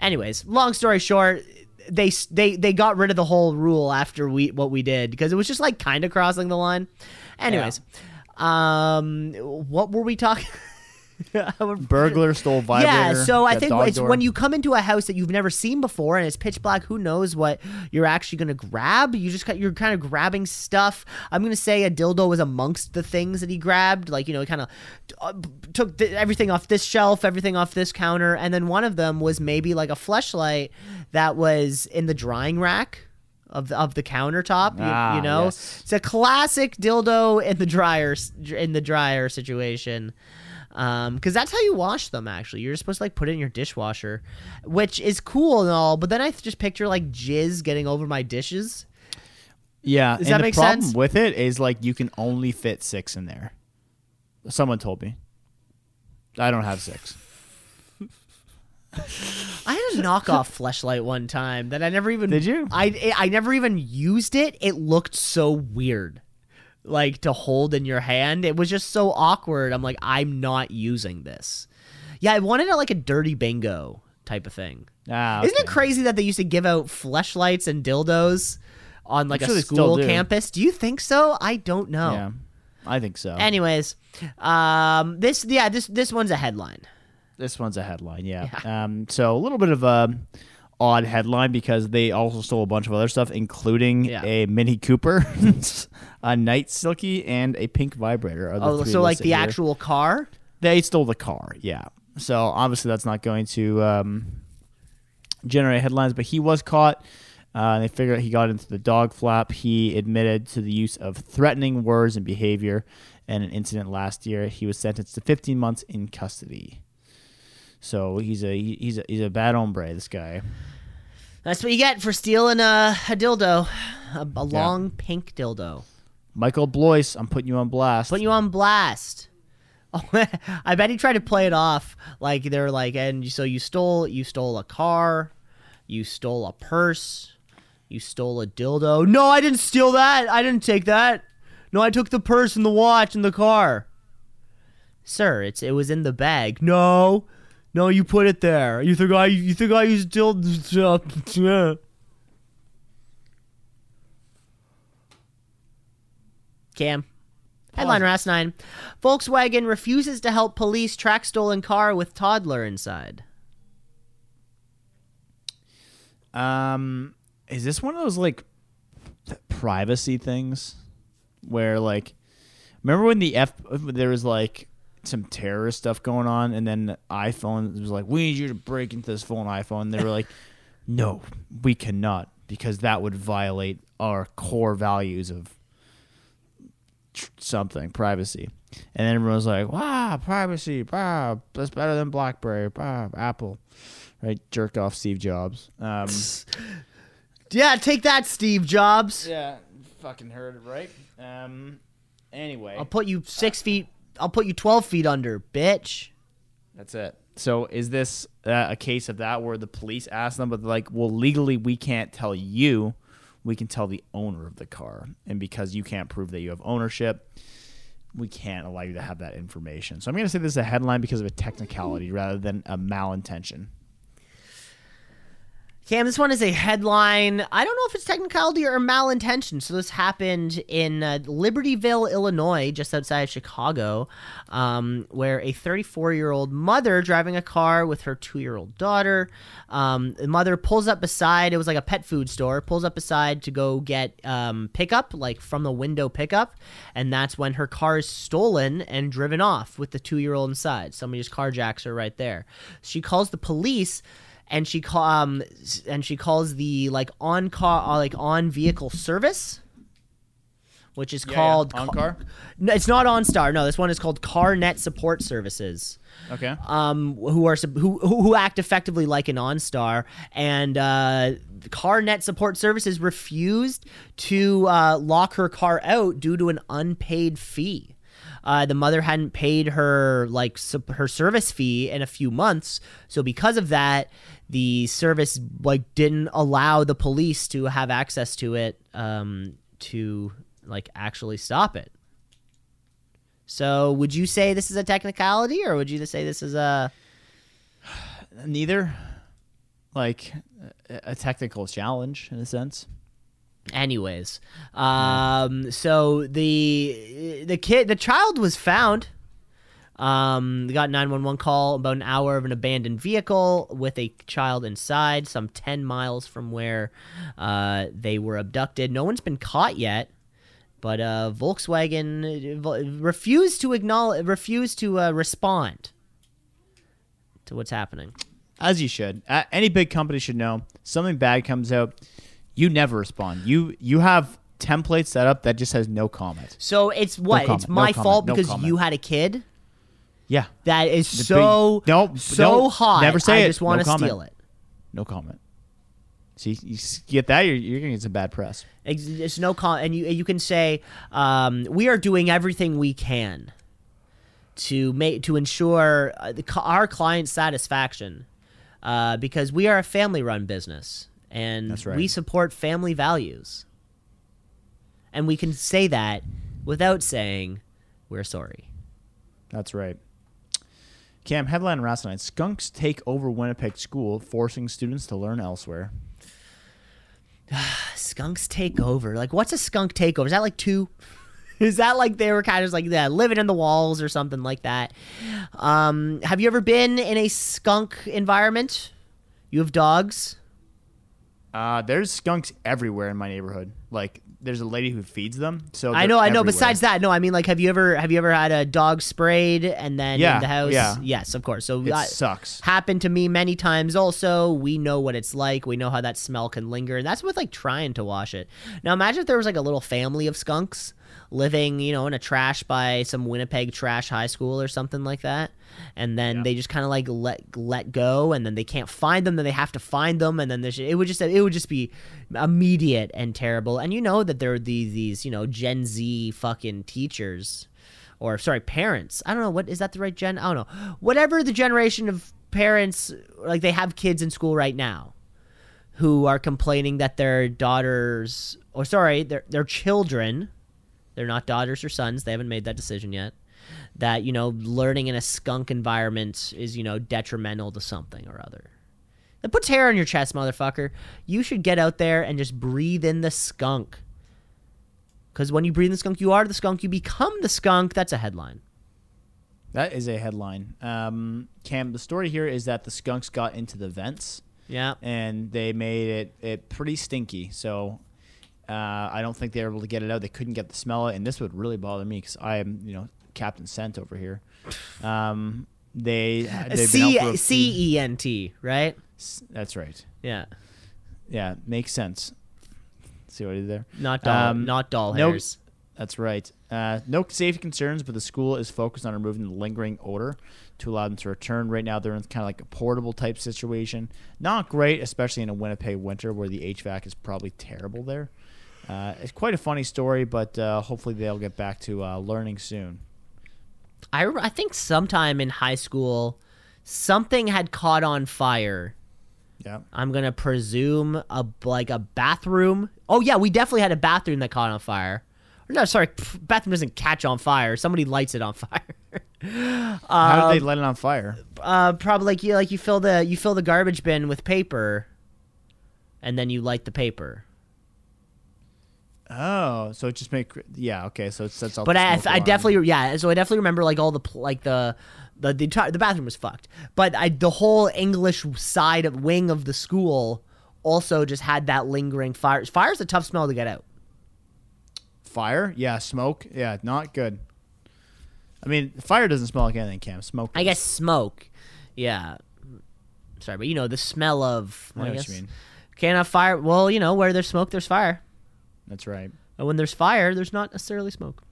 Anyways, long story short, they they they got rid of the whole rule after we what we did because it was just like kind of crossing the line. Anyways, um, what were we talking? Burglar stole vibrator. Yeah, so I think it's door. when you come into a house that you've never seen before and it's pitch black. Who knows what you're actually gonna grab? You just you're kind of grabbing stuff. I'm gonna say a dildo was amongst the things that he grabbed. Like you know, he kind of uh, took th- everything off this shelf, everything off this counter, and then one of them was maybe like a fleshlight that was in the drying rack. Of the, of the countertop, you, Ah, you know, yes. it's a classic dildo in the dryer in the dryer situation. Um, because that's how you wash them. Actually, you're supposed to like put it in your dishwasher, which is cool and all. But then I just picture like jizz getting over my dishes. Yeah, Does and that the make problem sense? with it is like you can only fit six in there. Someone told me. I don't have six. I had a knockoff fleshlight one time that I never even Did you? I I never even used it. It looked so weird, like to hold in your hand. It was just so awkward. I'm like, I'm not using this. Yeah, I wanted it like a dirty bingo type of thing. Ah, Isn't it crazy that they used to give out fleshlights and dildos on like I'm a school do. campus? Do you think so? I don't know. Yeah, I think so. Anyways, um, this yeah this this one's a headline. This one's a headline, yeah. Um, so a little bit of a odd headline because they also stole a bunch of other stuff, including Yeah. a Mini Cooper, a Night Silky, and a pink vibrator. Oh, so like the here. actual car? They stole the car, yeah. So obviously that's not going to um, generate headlines, but he was caught. Uh, they figured he got into the dog flap. He admitted to the use of threatening words and behavior in an incident last year. He was sentenced to 15 months in custody. So he's a he's a he's a bad hombre. This guy. That's what you get for stealing a, a dildo, a, a long pink dildo. Michael Blois, I'm putting you on blast. Putting you on blast. Oh, I bet he tried to play it off like they're like, and so you stole you stole a car, you stole a purse, you stole a dildo. No, I didn't steal that. I didn't take that. No, I took the purse and the watch and the car. Sir, it's it was in the bag. No, no, you put it there. You think I you think I used dildo? Cam. Headline or asinine. Volkswagen refuses to help police track stolen car with toddler inside. Um, is this one of those like privacy things where like, remember when the F there was like some terrorist stuff going on, and then iPhone was like, "We need you to break into this phone, iPhone." They were like, "No, we cannot because that would violate our core values of tr- something privacy." And then everyone was like, "Wow, privacy! Wow, that's better than BlackBerry, wow, Apple." Right, jerk off Steve Jobs. Um, Yeah, take that, Steve Jobs. yeah, fucking heard it right. Um, anyway, I'll put you six feet. I'll put you 12 feet under, bitch. that's it. So, is this uh, a case of that where the police ask them, but like, well, legally, we can't tell you. We can tell the owner of the car, and because you can't prove that you have ownership, we can't allow you to have that information. So, I'm going to say this is a headline because of a technicality rather than a malintention. Cam, this one is a headline. I don't know if it's technicality or malintention. So this happened in uh, Libertyville, Illinois, just outside of Chicago, um, where a 34-year-old mother driving a car with her two-year-old daughter. Um, the mother pulls up beside. It was like a pet food store. Pulls up beside to go get um, pickup, like from the window pickup, and that's when her car is stolen and driven off with the two-year-old inside. Somebody just carjacks her right there. She calls the police and she call um and she calls the like on car uh, like on vehicle service which is called On car? no, it's not OnStar. No, this one is called CarNet Support Services, Okay. um, who are who who who act effectively like an OnStar, and uh, CarNet Support Services refused to uh, lock her car out due to an unpaid fee. Uh, the mother hadn't paid her like her service fee in a few months, so because of that, the service like didn't allow the police to have access to it um, to like actually stop it. So, would you say this is a technicality, or would you say this is a Neither. Like a technical challenge in a sense. Anyways? Um, so the the kid, the child was found. Um, they got nine one one call about an hour of an abandoned vehicle with a child inside, some ten miles from where uh, they were abducted. No one's been caught yet. But uh, Volkswagen uh, refused to acknowledge, refused to uh, respond to what's happening. As you should. Uh, any big company should know. Something bad comes out, you never respond. You you have templates set up that just has no comment. So it's what? comment, it's no my comment, fault no because comment. you had a kid Yeah. that is The so big- Nope, so nope, hot. never say I it, just want to comment. steal it. No comment. See, you get that, you're, you're gonna get some bad press. Ex- It's no con, and you you can say um, we are doing everything we can to make to ensure uh, our client satisfaction uh, because we are a family run business and right. we support family values, and we can say that without saying we're sorry. That's right. Cam, headline or asinine: Skunks take over Winnipeg school, forcing students to learn elsewhere. Skunks take over. Like, what's a skunk takeover? Is that like two? Is that like they were kind of like yeah, living in the walls or something like that? Um, have you ever been in a skunk environment? You have dogs. Uh, there's skunks everywhere in my neighborhood. Like, there's a lady who feeds them. So I know, I know. everywhere. Besides that, no, I mean, like, have you ever have you ever had a dog sprayed and then Yeah, in the house? yeah. Yes, of course. So it I- sucks. happened to me many times also we know what it's like we know how that smell can linger and that's with like trying to wash it now imagine if there was like a little family of skunks living you know in a trash by some winnipeg trash high school or something like that and then Yeah. they just kind of like let let go and then they can't find them then they have to find them and then there's it would just it would just be immediate and terrible. And you know that there are these these you know gen z fucking teachers or sorry parents. I don't know what is that the right gen i don't know. Whatever the generation of parents like they have kids in school right now who are complaining that their daughters or sorry their their children they're not daughters or sons they haven't made that decision yet that you know learning in a skunk environment is you know detrimental to something or other. That puts hair on your chest motherfucker. You should get out there and just breathe in the skunk. Because when you breathe in the skunk you are the skunk. You become the skunk. That's a headline. That is a headline. Um, Cam, the story here is that the skunks got into the vents yeah. and they made it, it pretty stinky. So uh, I don't think they were able to get it out. They couldn't get the smell, it. And this would really bother me because I am, you know, Captain Scent over here. Um, they they've been out for a few- C E N T right That's right. yeah Yeah, makes sense. See what I did there? not doll Um, not doll no- hairs That's right. Uh, no safety concerns, but the school is focused on removing the lingering odor to allow them to return. Right now, they're in kind of like a portable type situation. Not great, especially in a Winnipeg winter where the HVAC is probably terrible there. Uh, it's quite a funny story, but uh, hopefully they'll get back to uh, learning soon. I, I think sometime in high school something had caught on fire. Yeah. i'm gonna presume a like a bathroom. Oh yeah we definitely had a bathroom that caught on fire. No sorry bathroom doesn't catch on fire. Somebody lights it on fire. How did they light it on fire? uh probably like you like you fill the you fill the garbage bin with paper and then you light the paper Oh, so it just make yeah okay. So it sets off. but the I, I definitely yeah so I definitely remember like all the like the the the, entire, the bathroom was fucked but I the whole English side of wing of the school also just had that lingering fire fire's a tough smell to get out fire. Yeah, smoke. Yeah, not good. I mean, fire doesn't smell like anything. Cam, smoke. I guess smoke yeah sorry but you know the smell of I know what guess, you mean. can't have fire well you know where there's smoke there's fire That's right. and when there's fire there's not necessarily smoke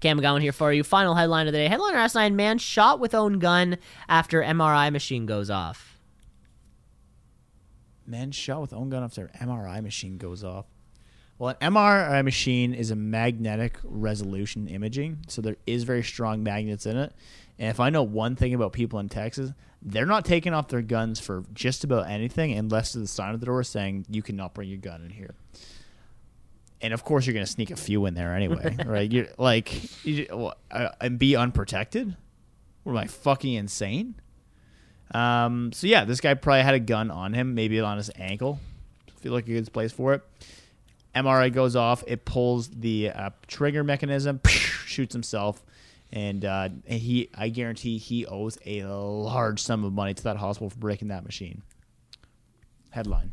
Cam, one here for you. Final headline of the day. Headline or asinine: Man shot with own gun after MRI machine goes off. Man shot with own gun after MRI machine goes off. Well, an MRI machine is a magnetic resolution imaging, so there is very strong magnets in it. And if I know one thing about people in Texas, they're not taking off their guns for just about anything unless there's a sign at the door saying you cannot bring your gun in here. And of course, you're going to sneak a few in there anyway, right? You're like, you, what, uh, and be unprotected. What am I fucking insane? Um, so yeah, this guy probably had a gun on him, maybe on his ankle. Feel like a good place for it. MRI goes off. It pulls the uh, trigger mechanism, shoots himself, and uh, he. I guarantee he owes a large sum of money to that hospital for breaking that machine. Headline.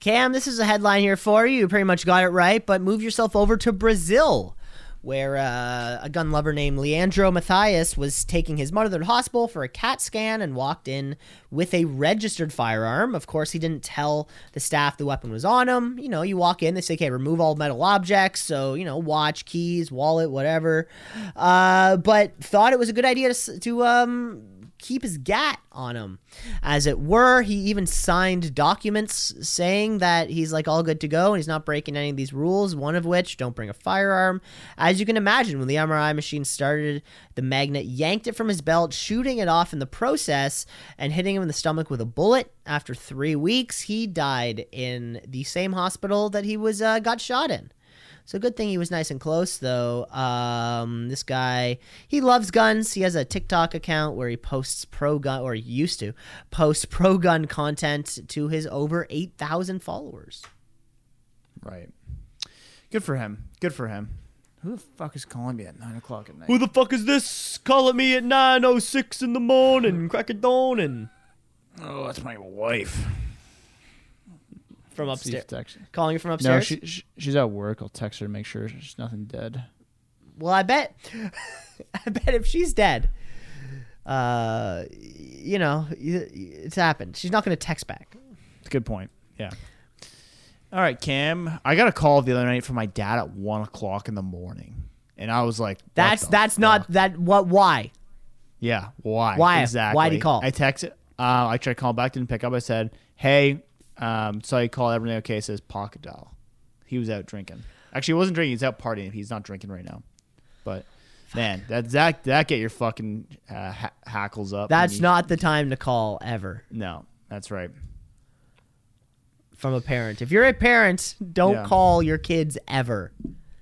Cam, this is a headline here for you. You pretty much got it right, but move yourself over to Brazil, where uh, a gun lover named Leandro Mathias was taking his mother to the hospital for a CAT scan and walked in with a registered firearm. Of course, he didn't tell the staff the weapon was on him. You know, you walk in, they say, okay, remove all metal objects. So, you know, watch, keys, wallet, whatever. Uh, but thought it was a good idea to, to um, keep his gat on him. As it were, he even signed documents saying that he's like all good to go and he's not breaking any of these rules, one of which don't bring a firearm. As you can imagine, when the MRI machine started, the magnet yanked it from his belt, shooting it off in the process and hitting him in the stomach with a bullet. After three weeks, he died in the same hospital that he was uh, got shot in. So good thing he was nice and close though. Um, this guy, he loves guns. He has a TikTok account where he posts pro gun, or he used to post pro gun content to his over eight thousand followers. Right. Good for him. Good for him. Who the fuck is calling me at nine o'clock at night? Who the fuck is this? Calling me at nine oh six in the morning, crack of dawn, oh, that's my wife. From upstairs, calling you from No, upstairs. she, she she's at work. I'll text her to make sure there's nothing dead. Well, I bet, I bet if she's dead, uh, you know, it's happened. She's not going to text back. It's a good point. Yeah. All right, Cam. I got a call the other night from my dad at one o'clock in the morning, and I was like, That's that's fuck? not that. What? Why? Yeah. Why? Why? Exactly. Why did he call? I texted. Uh, I tried calling back, didn't pick up. I said, "Hey, um, so I called. Everything okay?" It says pocket doll. He was out drinking. Actually, he wasn't drinking. He's out partying. He's not drinking right now. But man, that that that get your fucking uh, ha- hackles up. That's you- not the time to call ever No, that's right. from a parent. If you're a parent, don't Yeah. call your kids ever.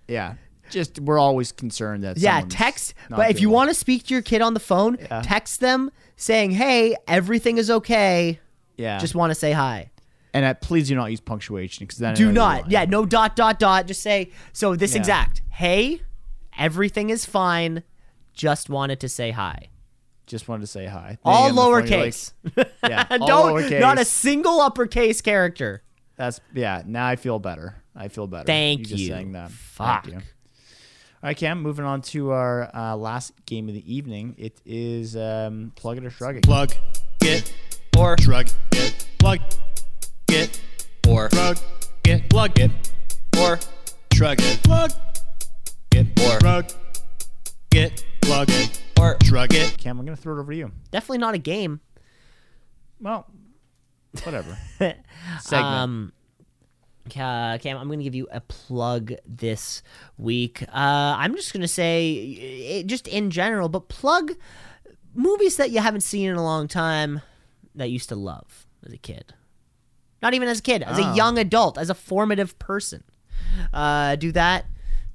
Yeah. Just we're always concerned that. Yeah, text. But if you want to speak to your kid on the phone, Yeah. text them saying, "Hey, everything is okay. yeah, Just want to say hi." And uh, please do not use punctuation because then Do you're not. Yeah, no dot dot dot. Just say so. This Yeah. exact. Hey, everything is fine. Just wanted to say hi. Just wanted to say hi. Then All you get on the phone, you're like- lowercase. yeah, all Don't. lowercase. Not a single uppercase character. That's yeah. Now I feel better. I feel better. Thank just you. saying that. Fuck. Thank you. All right, Cam. Moving on to our uh, last game of the evening. It is um, plug it or shrug it. Plug it or shrug it. Plug it or shrug it. Plug it or shrug it. Plug it or shrug it. Plug it or shrug it. Cam, I'm gonna throw it over to you. Definitely not a game. Well, whatever. Segment. Um, Ca- Cam, I'm going to give you a plug this week. Uh, I'm just going to say, eh, just in general, but plug movies that you haven't seen in a long time that you used to love as a kid. Not even as a kid, as a Oh. young adult, as a formative person. Uh, do that.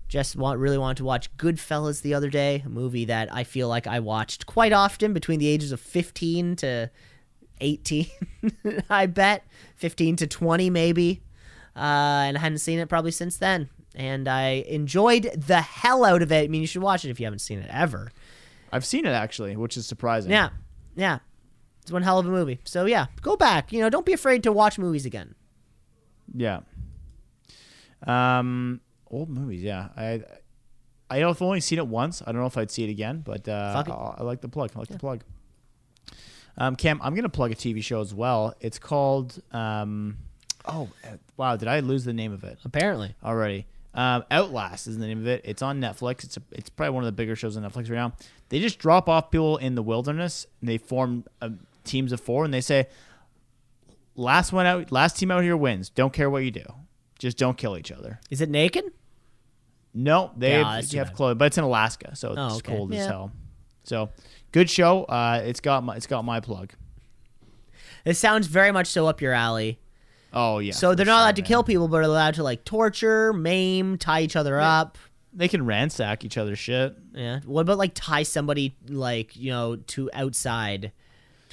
Just want really wanted to watch Goodfellas the other day, a movie that I feel like I watched quite often between the ages of 15 to 18. I bet 15 to 20 maybe. Uh, and I hadn't seen it probably since then. And I enjoyed the hell out of it. I mean, you should watch it if you haven't seen it ever. I've seen it actually, which is surprising. Yeah, yeah, it's one hell of a movie. So yeah, go back. You know, don't be afraid to watch movies again. Yeah. Um, old movies. Yeah. I. I know I've only seen it once. I don't know if I'd see it again, but uh. I, I like the plug. I like the plug. Um, Cam, I'm gonna plug a TV show as well. It's called. Um, oh, uh, wow! Did I lose the name of it Apparently, already? Um, Outlast is the name of it. It's on Netflix. It's a, it's probably one of the bigger shows on Netflix right now. They just drop off people in the wilderness and they form uh, teams of four and they say, last one out, last team out here wins. Don't care what you do, just don't kill each other. Is it naked? No, they Yeah, have, you have clothes, but it's in Alaska, so it's Oh, okay. cold as hell. So good show. Uh, it's got my it's got my plug. It sounds very much so up your alley. Oh yeah. So they're not sure, allowed to man. kill people, but are allowed to like torture, maim, tie each other up. They can ransack each other's shit. Yeah. What about like tie somebody like you know to outside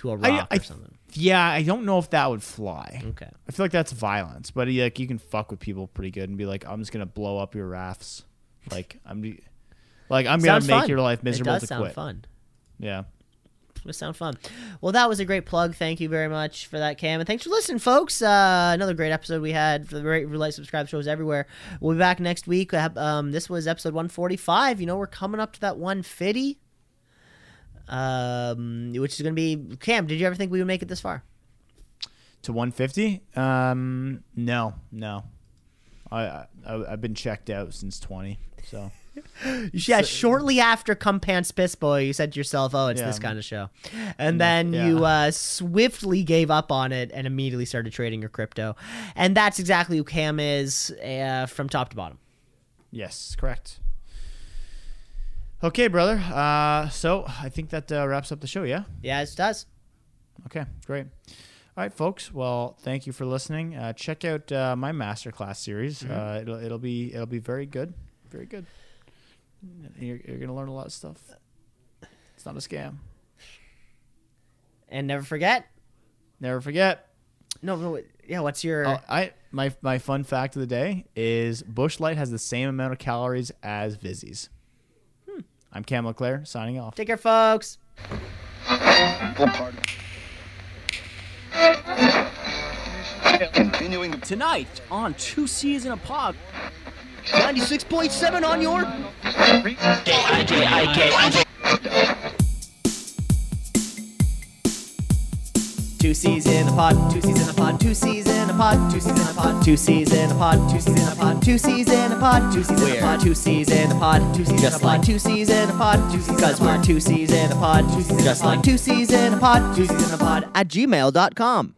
to a rock I, I, or something? yeah, I don't know if that would fly. Okay. I feel like that's violence, but like you can fuck with people pretty good and be like, I'm just gonna blow up your rafts. Like I'm, like I'm gonna make fun. your life miserable It does to sound quit. fun. Yeah. It sound fun. Well, that was a great plug. Thank you very much for that, Cam, and thanks for listening, folks. Uh, another great episode we had for the rate, like, subscribe shows everywhere. We'll be back next week. Um, this was episode one forty five. You know, we're coming up to that one fifty. Um, which is gonna be Cam. Did you ever think we would make it this far? To 150? Um, no, no. I, I I've been checked out since 20. So Yeah, shortly after Come Pants Piss Boy, you said to yourself, "Oh, it's Yeah. this kind of show," and then yeah. you uh, swiftly gave up on it and immediately started trading your crypto, and that's exactly who Cam is uh, from top to bottom. yes, correct. Okay, brother. Uh, so I think that uh, wraps up the show. Yeah. Yeah, it does. Okay, great. All right, folks. Well, thank you for listening. Uh, check out uh, my masterclass series. Uh, it'll it'll be it'll be very good, very good. You're, you're gonna learn a lot of stuff. It's not a scam. And never forget. Never forget. No, no, yeah. What's your? Oh, I my my fun fact of the day is Busch Light has the same amount of calories as Vizzies. I'm Cam LeClaire signing off. Take care, folks. Continuing Tonight on Two C's in a Pod. Ninety-six point seven on your. Two C's in a pod, two C's in a pod, two C's in a pod, two C's in a pod, two C's in a pod, two C's in a pod, two C's in a pod, two C's in a pod, two C's in a pod, two C's just like two C's in a pod, two C's because we're two C's in a pod, two C's just like two C's in a pod, two C's in a pod at gmail.com.